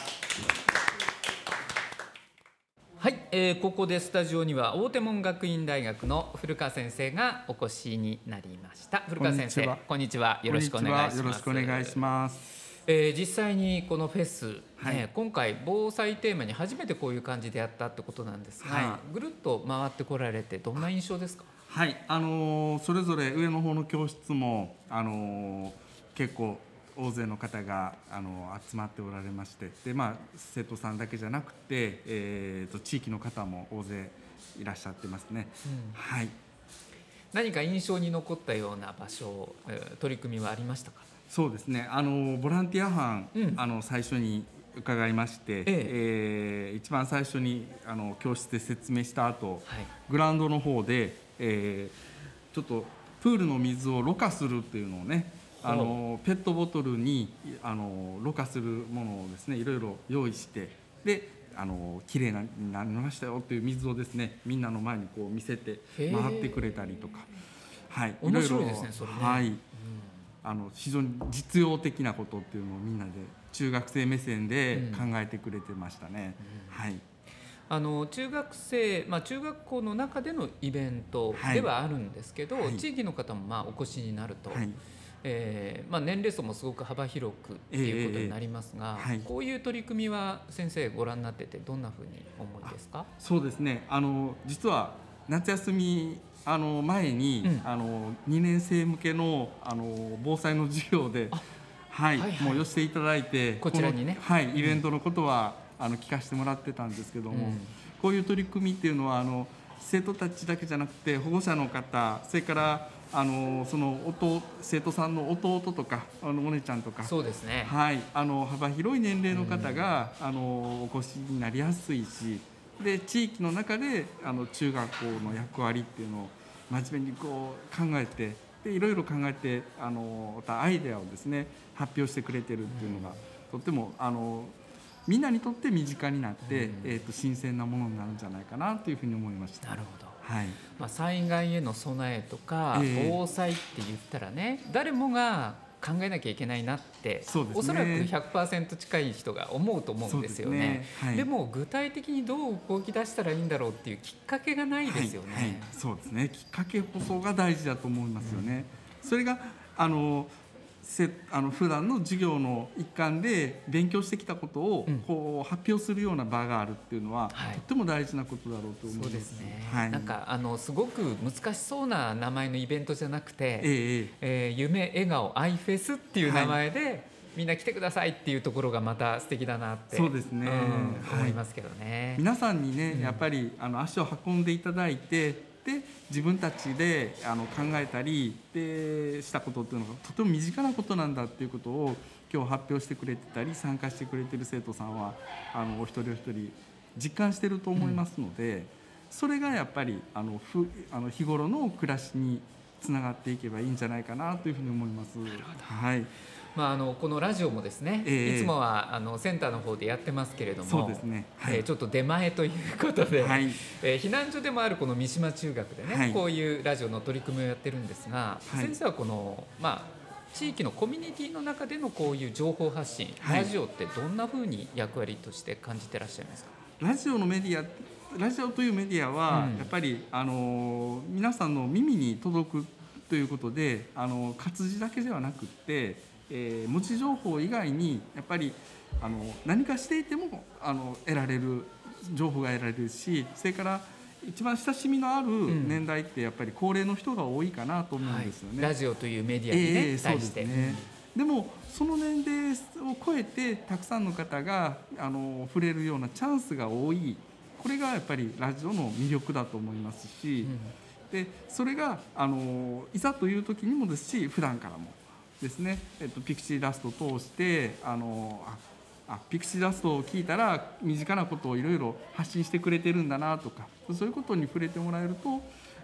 はい、えーここでスタジオには大手門学院大学の古川先生がお越しになりました。古川先生、こんにちは。よろしくお願いします。よろしくお願いします。えー実際にこのフェス、ね今回防災テーマに初めてこういう感じでやったってことなんですが、はぐるっと回ってこられてどんな印象ですか？はい、あのーそれぞれ上の方の教室もあのー結構大勢の方があのー集まっておられまして、でまあ生徒さんだけじゃなくて、えー、と地域の方も大勢いらっしゃってますね。うんはい。何か印象に残ったような場所、えー取り組みはありましたか？そうですね。あのボランティア班、あの最初に伺いまして、えー一番最初にあの教室で説明した後、グラウンドの方で、えーちょっとプールの水をろ過するっていうのをね、あのペットボトルにあのろ過するものをですね、いろいろ用意して、で。あの綺麗なになりましたよっていう水をですねみんなの前にこう見せて回ってくれたりとか。はい。面白いですねそれね。はい、あの非常に実用的なことっていうのをみんなで中学生目線で考えてくれてましたね。はい。あの中学生、まあ、中学校の中でのイベントではあるんですけど、はい。地域の方もまあお越しになると、はいえーまあ、年齢層もすごく幅広くっていうことになりますが、ええええはい。こういう取り組みは先生ご覧になっててどんなふうに思いですか？そうですね。あの実は夏休みあの前に、あの2年生向けのあの防災の授業で、はい、はいはい。もう寄せていただいて、こちらにね。はい、うん。イベントのことは、あの聞かせてもらってたんですけども、うん。こういう取り組みっていうのはあの生徒たちだけじゃなくて保護者の方、それからあのその弟生徒さんの弟とかあのお姉ちゃんとかそうですね。はい、あの幅広い年齢の方が、あのお越しになりやすいしで地域の中であの中学校の役割っていうのを真面目にこう考えてでいろいろ考えてあのまたアイデアをですね発表してくれてるっていうのが、とってもあのみんなにとって身近になって、えー、と新鮮なものになるんじゃないかなというふうに思いました。なるほどはい。まあ、災害への備えとか、ええ。防災って言ったらね誰もが考えなきゃいけないなって、そね。おそらく100%近い人が思うと思うんですよね。ね。はい。でも具体的にどう動き出したらいいんだろうっていうきっかけがないですよね。はい。はい。そうですね。きっかけこそが大事だと思いますよね。それがあのせあの普段の授業の一環で勉強してきたことを、こう発表するような場があるっていうのは、とっても大事なことだろうと思います。そうですね、はい、なんかあのすごく難しそうな名前のイベントじゃなくて「ええー夢笑顔アイフェス」っていう名前で、みんな来てくださいっていうところがまた素敵だなってそうですね。んはい。思いますけどね。皆さんにね、やっぱりあの足を運んでいただいてで自分たちであの考えたりでしたことっていうのがとても身近なことなんだっていうことを今日発表してくれてたり参加してくれてる生徒さんはあのお一人お一人実感してると思いますので、それがやっぱりあのふあの日頃の暮らしにつながっていけばいいんじゃないかなというふうに思います。はい。まあ、あのこのラジオもですね、ええ。いつもはあのセンターの方でやってますけれどもそうですね。はい。えーちょっと出前ということで、はい。えー避難所でもあるこの三島中学でね、はい。こういうラジオの取り組みをやってるんですが、はい。先生はこの、まあ、地域のコミュニティの中でのこういう情報発信、はい。ラジオってどんなふうに役割として感じてらっしゃいますか？ラジオのメディアラジオというメディアは、うん。やっぱりあの皆さんの耳に届くということであの活字だけではなくって、えー文字情報以外にやっぱりあの何かしていてもあの得られる情報が得られるしそれから一番親しみのある年代ってやっぱり高齢の人が多いかなと思うんですよね。ラジオというメディアにね、ええ対して。そうですね。でもその年齢を超えてたくさんの方があの触れるようなチャンスが多い。これがやっぱりラジオの魅力だと思いますし、でそれがあのいざという時にもですし普段からもですね、えっと、ピクチーラストを通してあのああピクシーダストを聞いたら身近なことをいろいろ発信してくれてるんだなとかそういうことに触れてもらえると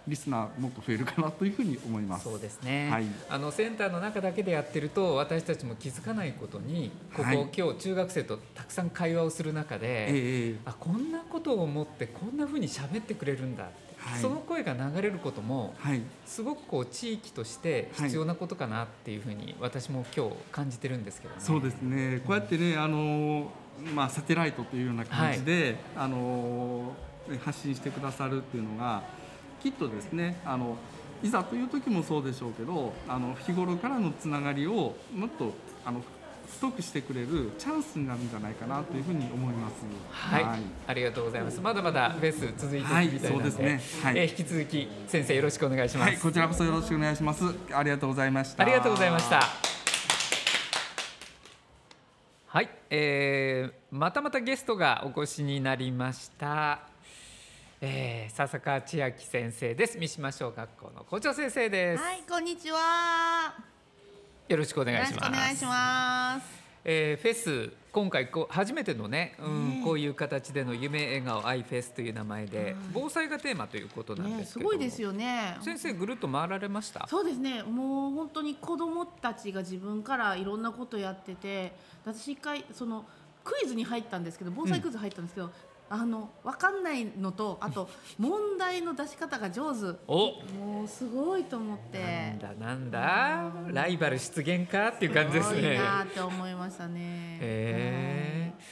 リスナーもっと増えるかなというふうに思います。そうですね、はい、あのセンターの中だけでやってると私たちも気づかないことにここ、はい。今日中学生とたくさん会話をする中で、ええあこんなことを思ってこんなふうに喋ってくれるんだって、はいその声が流れることも、はい。すごくこう地域として必要なことかなっていうふうに私も今日感じてるんですけどね。そうですね。こうやってね、あのまあサテライトというような感じで、あの発信してくださるっていうのがきっとですね、あのいざという時もそうでしょうけど、あの日頃からのつながりをもっとあの太くしてくれるチャンスになるんじゃないかなというふうに思います。はい、ありがとうございます。まだまだフェス続いていくみたいなので、はいそうですねはいえー引き続き先生よろしくお願いします。はい、こちらこそよろしくお願いします。ありがとうございました。ありがとうございました。はい、えー、またまたゲストがお越しになりました。えー、笹川千秋先生です。三島小学校の校長先生です。はい、こんにちは。よろしくお願いします。お願いします。えーフェス今回こう初めてのね、うんこういう形での夢笑顔アイフェスという名前で、防災がテーマということなんね、ですけど、すごいですよね。先生ぐるっと回られました？そうですね。もう本当に子供たちが自分からいろんなことやってて、私一回そのクイズに入ったんですけど、防災クイズ入ったんですけど。あの分かんないのとあと 問題の出し方が上手。お。もうすごいと思って。なんだなんだ？ライバル出現かっていう感じですすごいね。なって思いましたね。へー。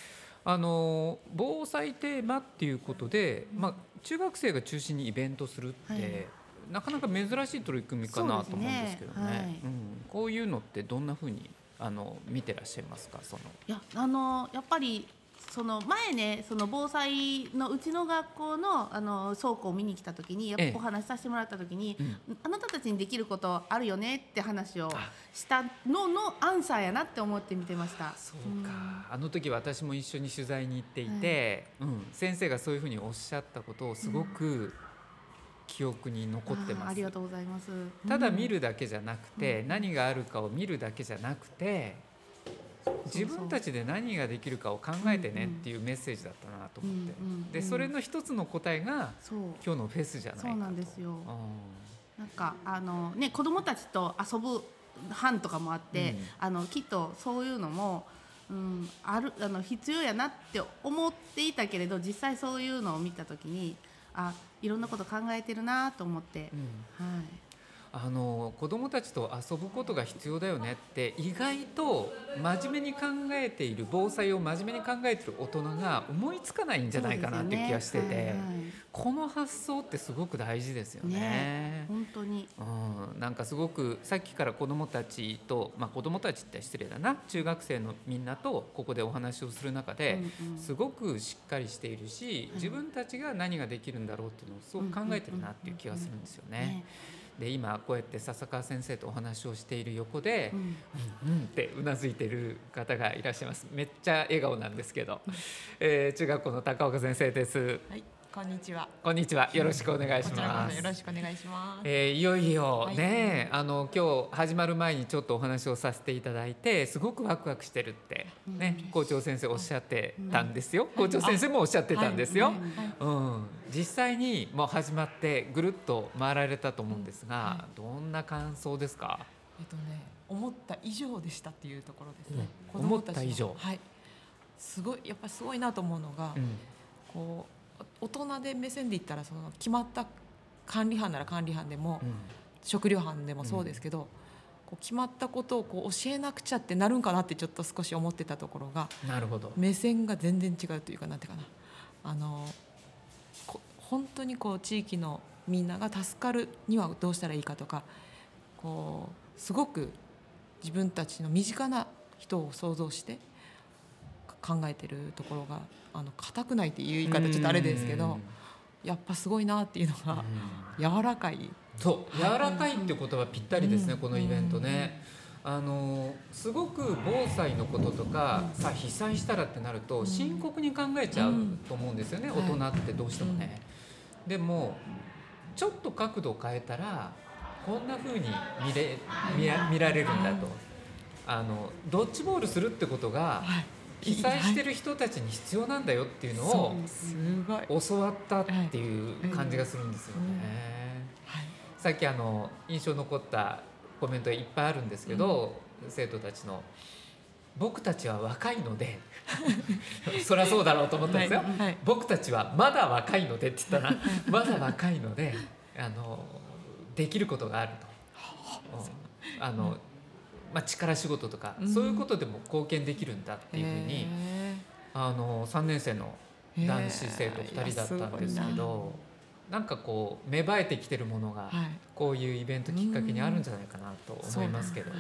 あの防災テーマっていうことで、まあ、中学生が中心にイベントするって、はい。なかなか珍しい取り組みかなと思うんですけどね。ね。はい。うん、こういうのってどんなふうにあの見てらっしゃいますか？その。いやあのやっぱりその前ねその防災のうちの学校のあの倉庫を見に来た時にやっぱええお話しさせてもらった時に、あなたたちにできることあるよねって話をしたののアンサーやなって思って見てました。そうか。あの時私も一緒に取材に行っていて、うん、先生がそういうふうにおっしゃったことをすごく記憶に残ってます。あり。がとうございます。ただうん。見るだけじゃなくて、何があるかを見るだけじゃなくて自分たちで何ができるかを考えてねっていうメッセージだったなと思って、うんうんうんでそれの一つの答えが今日のフェスじゃないかそうなんですよ。うなんかあのね子供たちと遊ぶ班とかもあって、うん。あのきっとそういうのも、うん、あるあの必要やなって思っていたけれど実際そういうのを見た時にあいろんなこと考えてるなと思って、はい、あの子供たちと遊ぶことが必要だよねって意外と真面目に考えている防災を真面目に考えている大人が思いつかないんじゃないかなっていう気がしてて、ねはいはいこの発想ってすごく大事ですよね。ね本当に。うん、なんかすごくさっきから子どもたちと、まあ、子どもたちって失礼だな中学生のみんなとここでお話をする中で、うんうん。すごくしっかりしているし、自分たちが何ができるんだろうっていうのをすごく考えてるなっていう気がするんですよね。で今こうやって笹川先生とお話をしている横で、うん。うんってうなずいてる方がいらっしゃいます。めっちゃ笑顔なんですけど、えー中学校の高岡先生です。はい、こんにちは。こんにちは。よろしくお願いしこちらこますそよろしくお願いします。えーいよいよはい。ね、あの今日始まる前にちょっとお話をさせていただいてすごくワクワクしてるってね、校長先生おっしゃってたんですよ、校長先生もおっしゃってたんですよ、うん、実際にもう始まってぐるっと回られたと思うんですが、どんな感想ですか？えっとね、思った以上でしたっていうところですね。思った以上。はい。すごいやっぱりすごいなと思うのが、うん。こう大人で目線で言ったらその決まった管理班なら管理班でも、食料班でもそうですけど、こう決まったことをこう教えなくちゃってなるんかなってちょっと少し思ってたところがなるほど。目線が全然違うというかなんていうかな。あのこ本当にこう地域のみんなが助かるにはどうしたらいいかとかこうすごく自分たちの身近な人を想像して考えてるところがあの硬くないっていう言い方ちょっとあれですけどやっぱすごいなっていうのが柔らかい。そう柔らかいって言葉ぴったりですね、このイベントね。あのすごく防災のこととか、さあ被災したらってなると深刻に考えちゃうと思うんですよね、大人ってどうしてもね。でもちょっと角度を変えたらこんな風に見れ見ら見られるんだと。あのドッジボールするってことが、被災してる人たちに必要なんだよっていうのを教わったっていう感じがするんですよね。さっきあの印象残ったコメントいっぱいあるんですけど、生徒たちの僕たちは若いので そりゃそうだろうと思ったんですよ、はいはい。僕たちはまだ若いのでって言ったらまだ若いのであのできることがあると、うん。あのまあ、力仕事とか、うん。そういうことでも貢献できるんだっていうふうに、へあの3年生の男子生徒2人だったんですけどな。んかこう芽生えてきてるものが、はい。こういうイベントきっかけにあるんじゃないかなと思いますけど。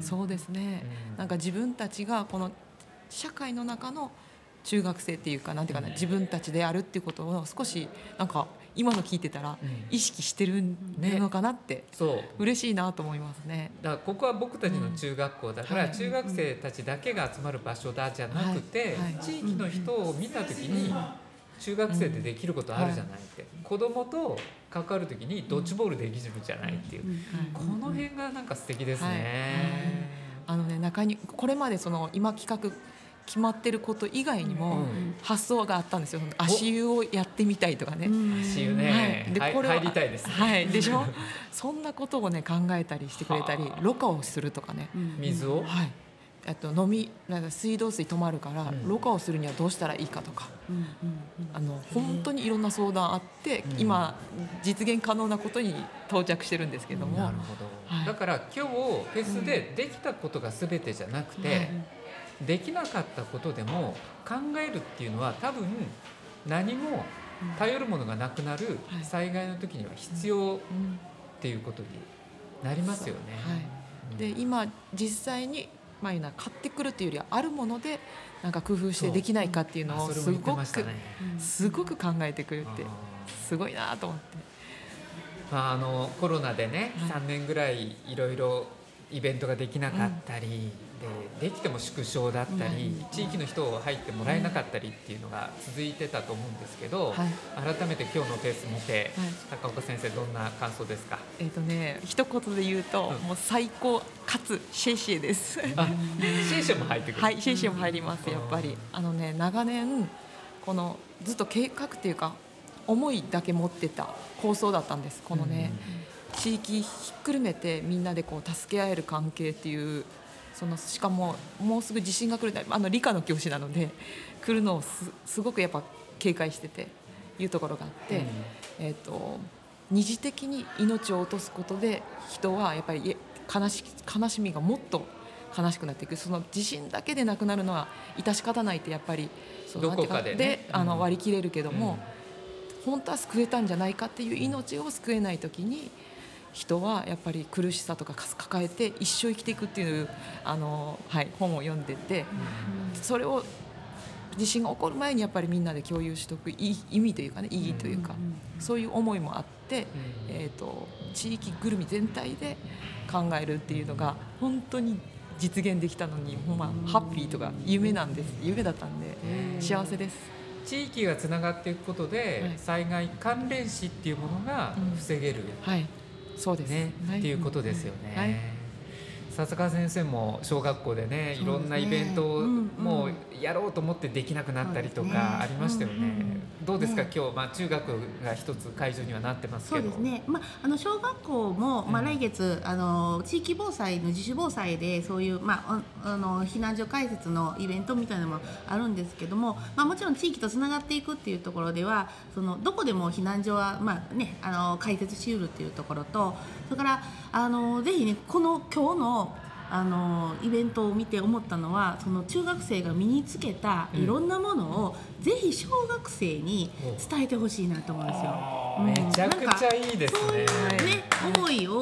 そう,、ですね、なんか自分たちがこの社会の中の中学生っていうかなんていうかな、自分たちであるっていうことを少しなんか今の聞いてたら意識してるのかなって、そう。嬉しいなと思いますね。だからここは僕たちの中学校だから、はい中学生たちだけが集まる場所だじゃなくて、はい。はい。地域の人を見た時に中学生でできることあるじゃないって、子供と関わる時にドッジボールできるじゃないっていう、この辺がなんか素敵ですね。あのね中にこれまでその今企画決まってること以外にも発想があったんですよ。足湯をやってみたいとかね。足湯ね。はい。は入りたいですはい、でしょ？そんなことをね考えたりしてくれたり、ろ過をするとかね。水を？はい。あと飲みなんか水道水止まるから、ろ過をするにはどうしたらいいかとか、あの本当にいろんな相談あって、今実現可能なことに到着してるんですけども、なるほど、だから今日フェスでできたことが全てじゃなくて、できなかったことでも考えるっていうのは多分何も頼るものがなくなる災害の時には必要っていうことになりますよね。はい、で今実際にまあ買ってくるっていうよりはあるものでなんか工夫してできないかっていうのをすごくね。すごく考えてくれてすごいなと思って。まあ、あのコロナでね、3年ぐらいいろいろイベントができなかったり、でできても縮小だったり、うん地域の人を入ってもらえなかったりっていうのが続いてたと思うんですけど、はい改めて今日のフェス見て、はい高岡先生どんな感想ですか？えっ、とね一言で言うと、もう最高かつシェイシェイです。あシェイシェイも入ってくるはい、シェイシェイも入りますやっぱり。あのね長年このずっと計画っていうか思いだけ持ってた構想だったんです。このね、地域ひっくるめてみんなでこう助け合える関係っていう。そのしかももうすぐ地震が来るあの理科の教師なので来るのをすすごくやっぱ警戒してていうところがあって、えっ、と二次的に命を落とすことで人はやっぱり悲し悲しみがもっと悲しくなっていく。その地震だけで亡くなるのは致し方ないってやっぱりそのどこかでね。なんあうん。の割り切れるけども、本当は救えたんじゃないかっていう命を救えない時に人はやっぱり苦しさとか抱えて一生生きていくっていうあの、はい、本を読んでて、それを地震が起こる前にやっぱりみんなで共有しておくいい意味というかね意義というか、そういう思いもあって、えー、と地域ぐるみ全体で考えるっていうのが本当に実現できたのにほんまハッピーとか夢なんです。夢だったんで幸せです。地域がつながっていくことで、災害関連死っていうものが防げる、はい、そうです。ね、はい。っていうことですよね。はい笹川先生も小学校でねいろんなイベントをもうやろうと思ってできなくなったりとかありましたよね。どうですか、ね。今日、まあ、中学が一つ会場にはなってますけど。そうですね、まあ、あの小学校も、まあ、来月、あの地域防災の自主防災でそういう、まあ、ああの避難所開設のイベントみたいなのもあるんですけども、まあ、もちろん地域とつながっていくっていうところではそのどこでも避難所は、まあね、あの開設しうるっていうところとそれからあのぜひねこの今日のあのイベントを見て思ったのはその中学生が身につけたいろんなものを、ぜひ小学生に伝えてほしいなと思うんですよ。うん。めちゃくちゃいいですね。うね、思いを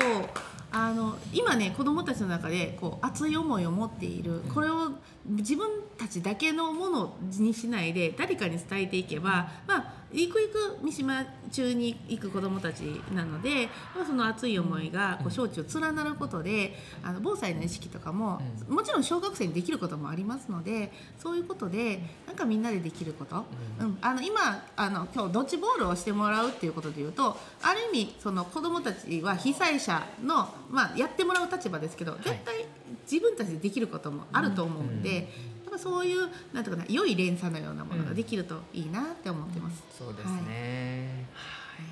あの今ね子どもたちの中でこう熱い思いを持っている。これを自分たちだけのものにしないで誰かに伝えていけば、まあ、行く行く三島中に行く子どもたちなので、まあ、その熱い思いがこう小中連なることであの防災の意識とかも、もちろん小学生にできることもありますのでそういうことでなんかみんなでできること、うん。あの今あの今日ドッジボールをしてもらうっていうことでいうとある意味その子どもたちは被災者の、まあ、やってもらう立場ですけど絶対自分たちでできることもあると思うんで。やっぱぱそういうなんていうかな良い連鎖のようなものができるといいなって思ってます。そうですね。は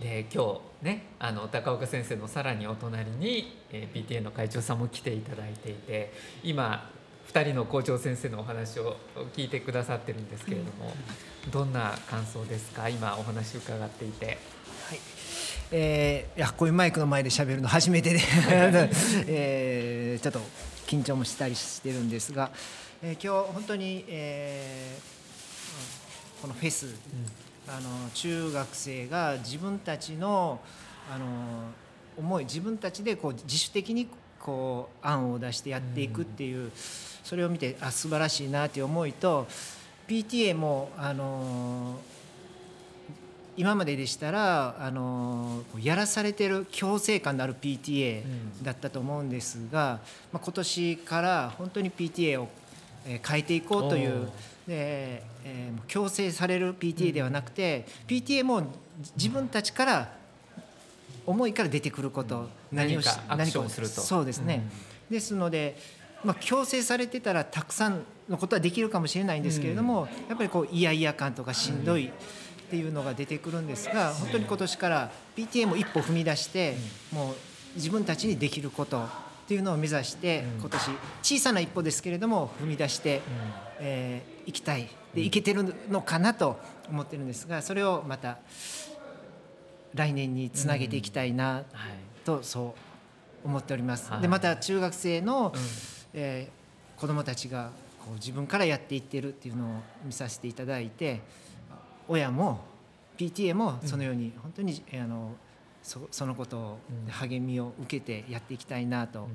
い。で今日ねあの高岡先生のさらにお隣に、えー、PTA の会長さんも来ていただいていて今2人の校長先生のお話を聞いてくださってるんですけれども、どんな感想ですか？今お話伺っていて。はいえー、いやこういうマイクの前で喋るの初めてで、えー、ちょっと緊張もしたりしてるんですが、えー、今日本当に、えー、このフェス、うん、あの中学生が自分たちのあの思い自分たちでこう自主的にこう案を出してやっていくっていう、うん、それを見てあ素晴らしいなという思いと PTA もあの今まででしたらあのやらされてる強制感のある PTA だったと思うんですが、まあ、今年から本当に PTA を変えていこうというで、えー、強制される PTA ではなくて、うん、PTA も自分たちから思いから出てくること、うん、何をし何かをすると。そうですね、うん、ですので、まあ、強制されてたらたくさんのことはできるかもしれないんですけれども、やっぱりこう嫌々感とかしんどい、っていうのが出てくるんですが本当に今年から PTA も一歩踏み出してもう自分たちにできることっていうのを目指して今年小さな一歩ですけれども踏み出してえいきたい。でいけてるのかなと思ってるんですがそれをまた来年につなげていきたいなとそう思っております。でまた中学生のえ子どもたちがこう自分からやっていってるっていうのを見させていただいて親も PTA もそのように本当に、あのそそのことを励みを受けてやっていきたいなと、うん、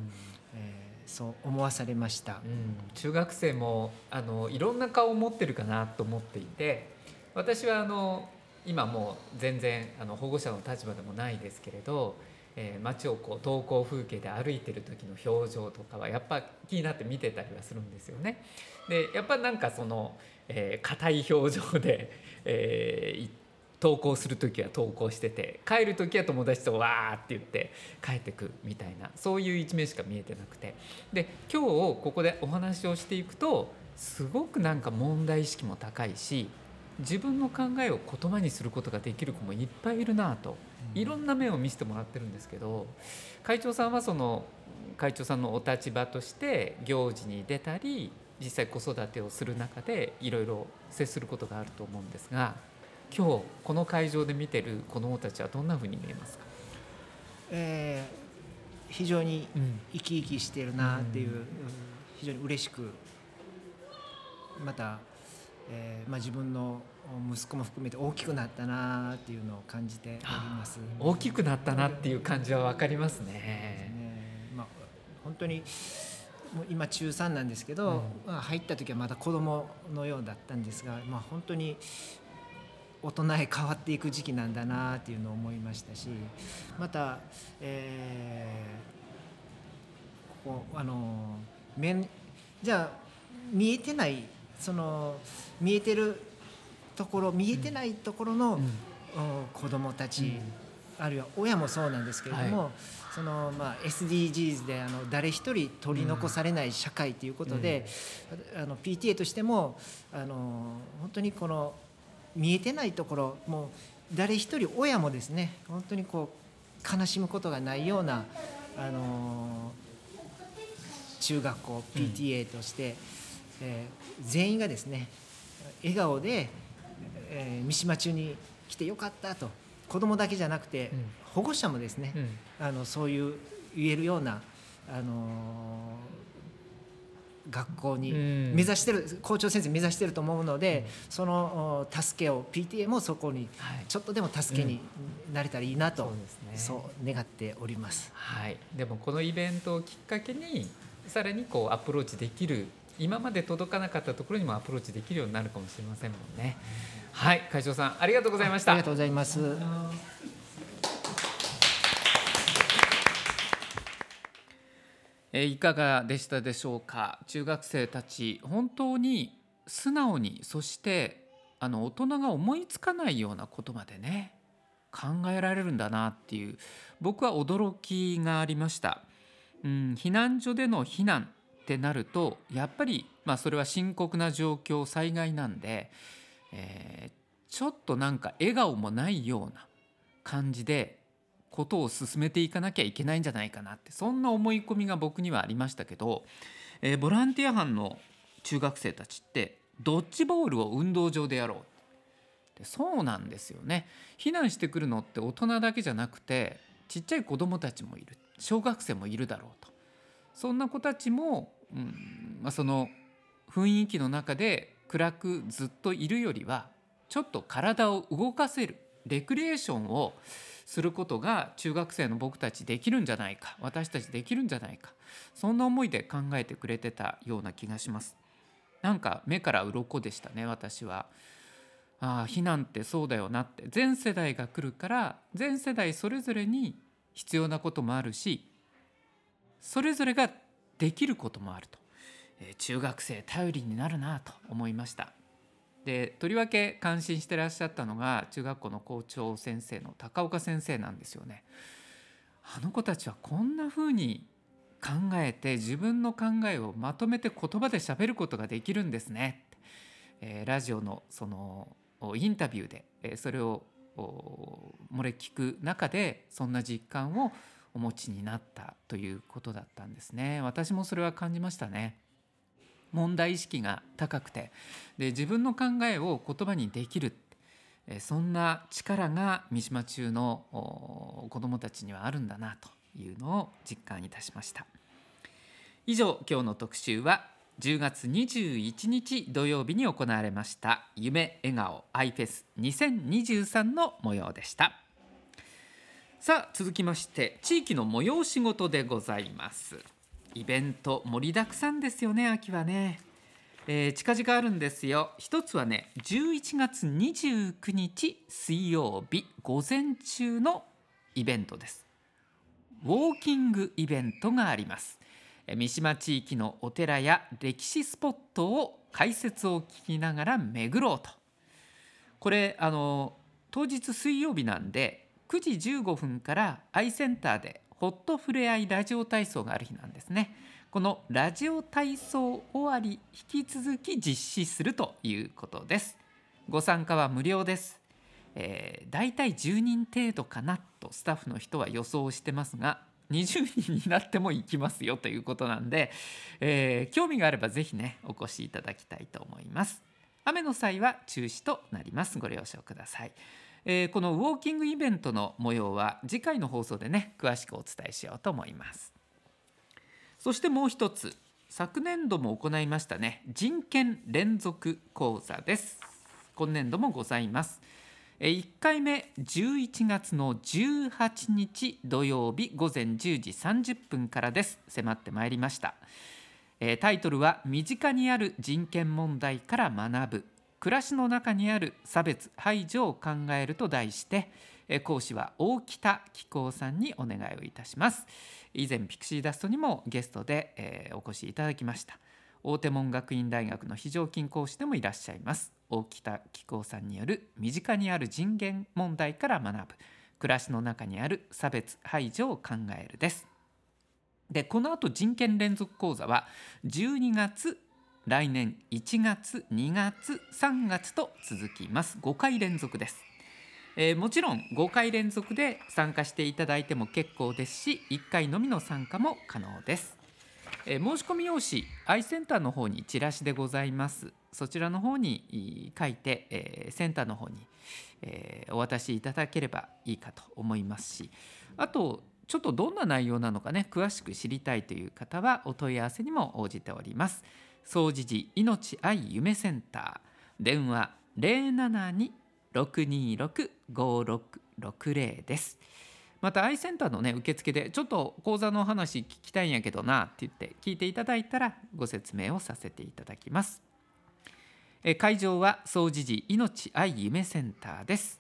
えー、そう思わされました、うん、中学生もあのいろんな顔を持ってるかなと思っていて私はあの今もう全然あの保護者の立場でもないですけれど、えー、街をこう登校風景で歩いてる時の表情とかはやっぱ気になって見てたりはするんですよね。でやっぱなんかそのえー、硬い表情で、えー、投稿する時は投稿してて帰る時は友達とわーって言って帰ってくみたいなそういう一面しか見えてなくて。で今日ここでお話をしていくとすごくなんか問題意識も高いし自分の考えを言葉にすることができる子もいっぱいいるなと。いろんな面を見せてもらってるんですけど会長さんはその会長さんのお立場として行事に出たり実際子育てをする中でいろいろ接することがあると思うんですが今日この会場で見てる子どもたちはどんなふうに見えますか、えー、非常に生き生きしてるなっていう、うん、非常に嬉しくまた、えーまあ、自分の息子も含めて大きくなったなっていうのを感じております。大きくなったなっていう感じは分かりますね。ね。まあ、本当にもう今中3なんですけど、うん、入った時はまだ子供のようだったんですが、まあ、本当に大人へ変わっていく時期なんだなっていうのを思いましたしまた、えー、ここあの面じゃあ見えてないその見えてるところ見えてないところの、うん、子どもたち、うん、あるいは親もそうなんですけれども、はい。そのまあ SDGs であの誰一人取り残されない社会ということで、うん、あの PTA としてもあの本当にこの見えてないところもう誰一人親もですね本当にこう悲しむことがないようなあの中学校 PTA として、うん、えー、全員がですね笑顔で、えー、三島中に来てよかったと子供だけじゃなくて、保護者もですね、あのそういう言えるような、あの学校に目指してる、校長先生目指してると思うので、その助けを PTA もそこにちょっとでも助けになれたらいいなと、そう願っております、はい、でもこのイベントをきっかけにさらにこうアプローチできる今まで届かなかったところにもアプローチできるようになるかもしれませんもんね。はい、会長さんありがとうございました。ありがとうございます。えいかがでしたでしょうか？中学生たち本当に素直にそしてあの大人が思いつかないようなことまでね考えられるんだなっていう僕は驚きがありました、うん、避難所での避難ってなるとやっぱり、まあ、それは深刻な状況災害なんで、えー、ちょっとなんか笑顔もないような感じでことを進めていかなきゃいけないんじゃないかなってそんな思い込みが僕にはありましたけど、えー、ボランティア班の中学生たちってドッジボールを運動場でやろうでそうなんですよね。避難してくるのって大人だけじゃなくてちっちゃい子どもたちもいる。小学生もいるだろうと。そんな子たちも、うんまあ、その雰囲気の中で暗くずっといるよりはちょっと体を動かせるレクリエーションをすることが中学生の僕たちできるんじゃないか私たちできるんじゃないかそんな思いで考えてくれてたような気がします。なんか目から鱗でしたね私は。ああ避難ってそうだよなって。全世代が来るから全世代それぞれに必要なこともあるしそれぞれができることもあると、えー、中学生頼りになるなと思いました。でとりわけ感心してらっしゃったのが中学校の校長先生の高岡先生なんですよね。あの子たちはこんな風に考えて自分の考えをまとめて言葉で喋ることができるんですね。えー、ラジオのそのインタビューで、えー、それを漏れ聞く中でそんな実感をお持ちになったということだったんですね。私もそれは感じましたね。問題意識が高くてで自分の考えを言葉にできるそんな力が三島中の子どもたちにはあるんだなというのを実感いたしました。以上今日の特集は10月21日土曜日に行われました夢笑顔アイフェス2023の模様でした。さあ続きまして地域の催し事でございます。イベント盛りだくさんですよね秋はね、えー、近々あるんですよ。一つはね11月29日水曜日午前中のイベントです。ウォーキングイベントがあります。三島地域のお寺や歴史スポットを解説を聞きながら巡ろうと。これあの当日水曜日なんで9時15分からアイセンターでホットふれあいラジオ体操がある日なんですね。このラジオ体操終わり引き続き実施するということです。ご参加は無料です。えー、大体10人程度かなとスタッフの人は予想してますが20人になっても行きますよということなんで、えー、興味があればぜひねお越しいただきたいと思います。雨の際は中止となります。ご了承ください。えー、このウォーキングイベントの模様は次回の放送でね詳しくお伝えしようと思います。そしてもう一つ昨年度も行いましたね人権連続講座です。今年度もございます。1回目11月の18日土曜日午前10時30分からです。迫ってまいりました。タイトルは身近にある人権問題から学ぶ。暮らしの中にある差別排除を考えると題して講師は大北紀行さんにお願いをいたします。以前ピクシーダストにもゲストで、お越しいただきました。大手門学院大学の非常勤講師でもいらっしゃいます。大北紀行さんによる身近にある人権問題から学ぶ暮らしの中にある差別排除を考えるです。でこの後人権連続講座は12月来年1月2月3月と続きます。5回連続です、えー、もちろん5回連続で参加していただいても結構ですし1回のみの参加も可能です、えー、申し込み用紙アイセンターの方にチラシでございます。そちらの方に書いて、えー、センターの方に、えお渡しいただければいいかと思いますし。あとちょっとどんな内容なのかね詳しく知りたいという方はお問い合わせにも応じております。総持寺命愛夢センター。電話072-626-5660です。またアイセンターのね受付でちょっと講座の話聞きたいんやけどなって言って聞いていただいたらご説明をさせていただきます。会場は総持寺命愛夢センターです。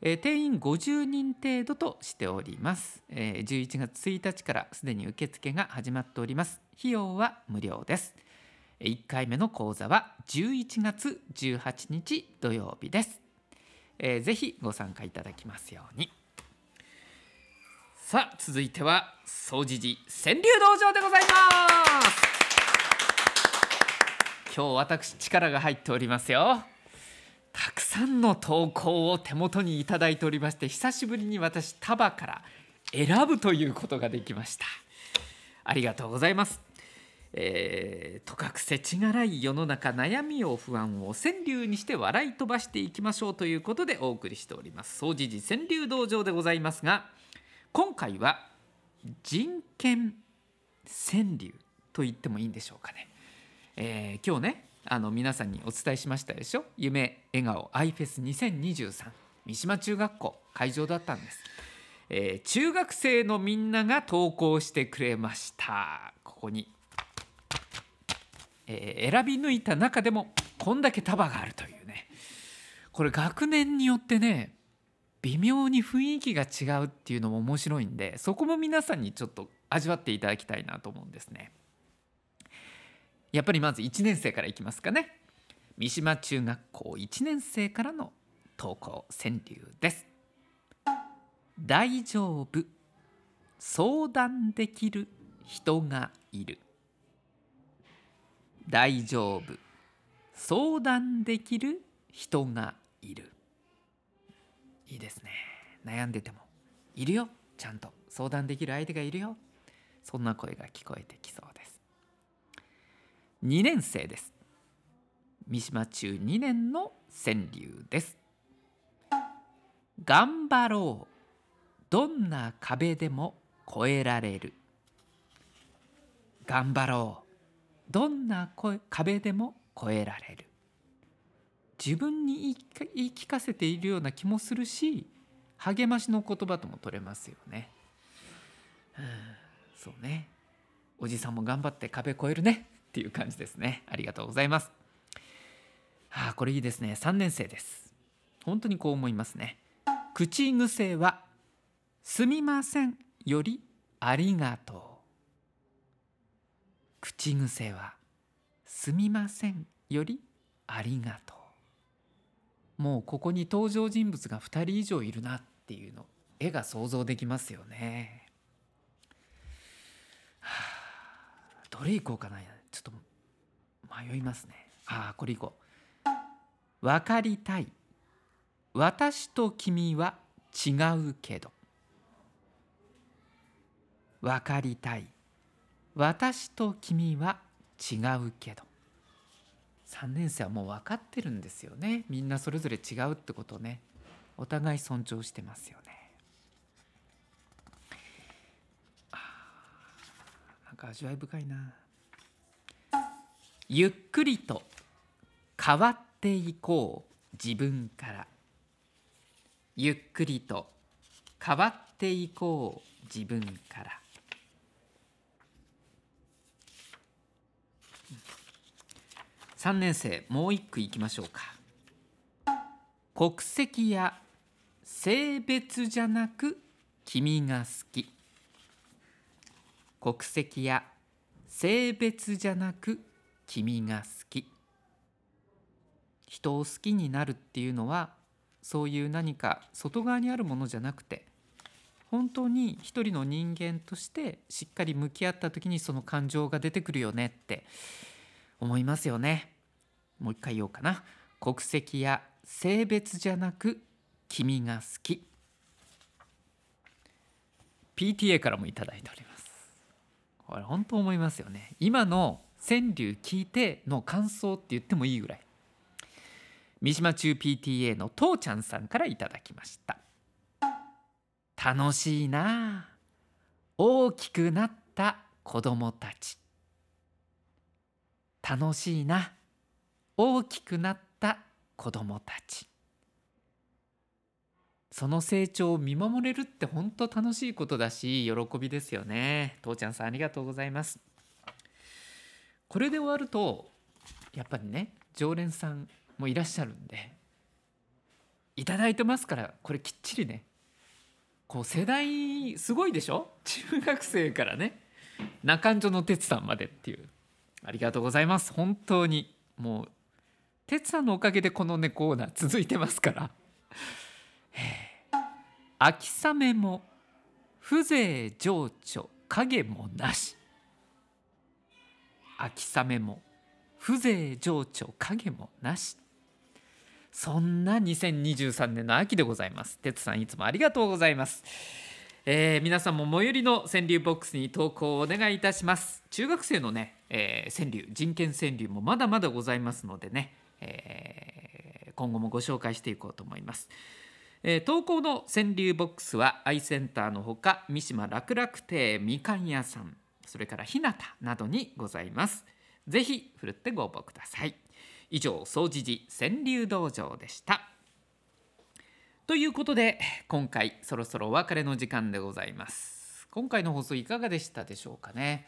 定員50人程度としております。11月1日からすでに受付が始まっております。費用は無料です。1回目の講座は11月18日土曜日です、えー、ぜひご参加いただきますように。さあ続いては総持寺川柳道場でございます。今日私力が入っておりますよ。たくさんの投稿を手元にいただいておりまして久しぶりに私束から選ぶということができました。ありがとうございます。えー、とかくせちがらい世の中悩みを不安を川柳にして笑い飛ばしていきましょうということでお送りしております。総持寺川柳道場でございますが今回は人権川柳と言ってもいいんでしょうかね、えー、今日ねあの皆さんにお伝えしましたでしょ？夢笑顔アイフェス2023三島中学校会場だったんです、えー、中学生のみんなが投稿してくれました。ここにえー、選び抜いた中でもこんだけ束があるというねこれ学年によってね微妙に雰囲気が違うっていうのも面白いんでそこも皆さんにちょっと味わっていただきたいなと思うんですね。やっぱりまず1年生からいきますかね。三島中学校1年生からの投稿川柳です。大丈夫相談できる人がいる。大丈夫。相談できる人がいる。いいですね。悩んでてもいるよ。ちゃんと。相談できる相手がいるよ。そんな声が聞こえてきそうです。2年生です。三島中2年の川柳です。頑張ろう。どんな壁でも越えられる。頑張ろう。どんな声壁でも越えられる自分に言い聞かせているような気もするし励ましの言葉とも取れますよね。うん、そうねおじさんも頑張って壁越えるねっていう感じですねありがとうございます。はあこれいいですね3年生です。本当にこう思いますね。口癖はすみませんよりありがとう。口癖は「すみません」より「ありがとう」もうここに登場人物が2人以上いるなっていうの絵が想像できますよね。どれいこうかなちょっと迷いますね。ああこれいこう。分かりたい私と君は違うけど分かりたい私と君は違うけど。3年生はもう分かってるんですよね。みんなそれぞれ違うってことね。お互い尊重してますよね。なんか味わい深いな。ゆっくりと変わっていこう自分から。ゆっくりと変わっていこう自分から。3年生もう一句いきましょうか。国籍や性別じゃなく君が好き。国籍や性別じゃなく君が好き。人を好きになるっていうのはそういう何か外側にあるものじゃなくて本当に一人の人間としてしっかり向き合った時にその感情が出てくるよねって思いますよね。もう一回言おうかな。国籍や性別じゃなく君が好き。PTA からもいただいております。これ本当思いますよね。今の川柳聞いての感想って言ってもいいぐらい。三島中 PTA の父ちゃんさんからいただきました。楽しいな大きくなった子供たち。楽しいな。大きくなった子供たち。その成長を見守れるって本当楽しいことだし喜びですよね。父ちゃんさんありがとうございます。これで終わるとやっぱりね常連さんもいらっしゃるんでいただいてますからこれきっちりねこう世代すごいでしょ？中学生からね中んじょの哲さんまでっていう。ありがとうございます。本当に。もう哲さんのおかげでこのねコーナー続いてますから。秋雨も風情情緒影もなし。秋雨も風情情緒影もなし。そんな2023年の秋でございます。哲さんいつもありがとうございます。えー、皆さんも最寄りの川柳ボックスに投稿をお願いいたします。中学生のね、えー、川柳人権川柳もまだまだございますのでね、えー、今後もご紹介していこうと思います、えー、投稿の川柳ボックスはアイセンターのほか三島楽々亭みかん屋さんそれから日向などにございます。ぜひふるってご応募ください。以上総持寺川柳道場でした。ということで今回そろそろお別れの時間でございます。今回の放送いかがでしたでしょうかね、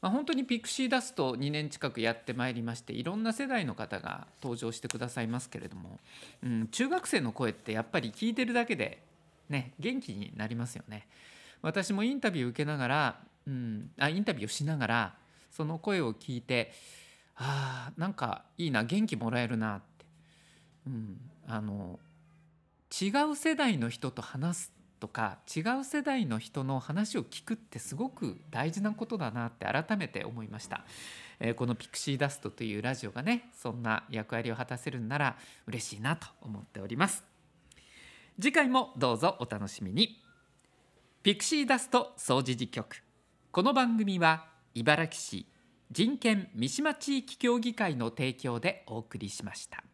まあ、本当にピクシーダスト2年近くやってまいりましていろんな世代の方が登場してくださいますけれども、うん、中学生の声ってやっぱり聞いてるだけでね元気になりますよね。私もインタビュー受けながら、うん、あインタビューをしながらその声を聞いてあなんかいいな元気もらえるなって、うん、あの違う世代の人と話すとか違う世代の人の話を聞くってすごく大事なことだなって改めて思いました、えー、このピクシーダストというラジオがねそんな役割を果たせるんなら嬉しいなと思っております。次回もどうぞお楽しみに。ピクシーダスト総除事局。この番組は茨城市人権三島地域協議会の提供でお送りしました。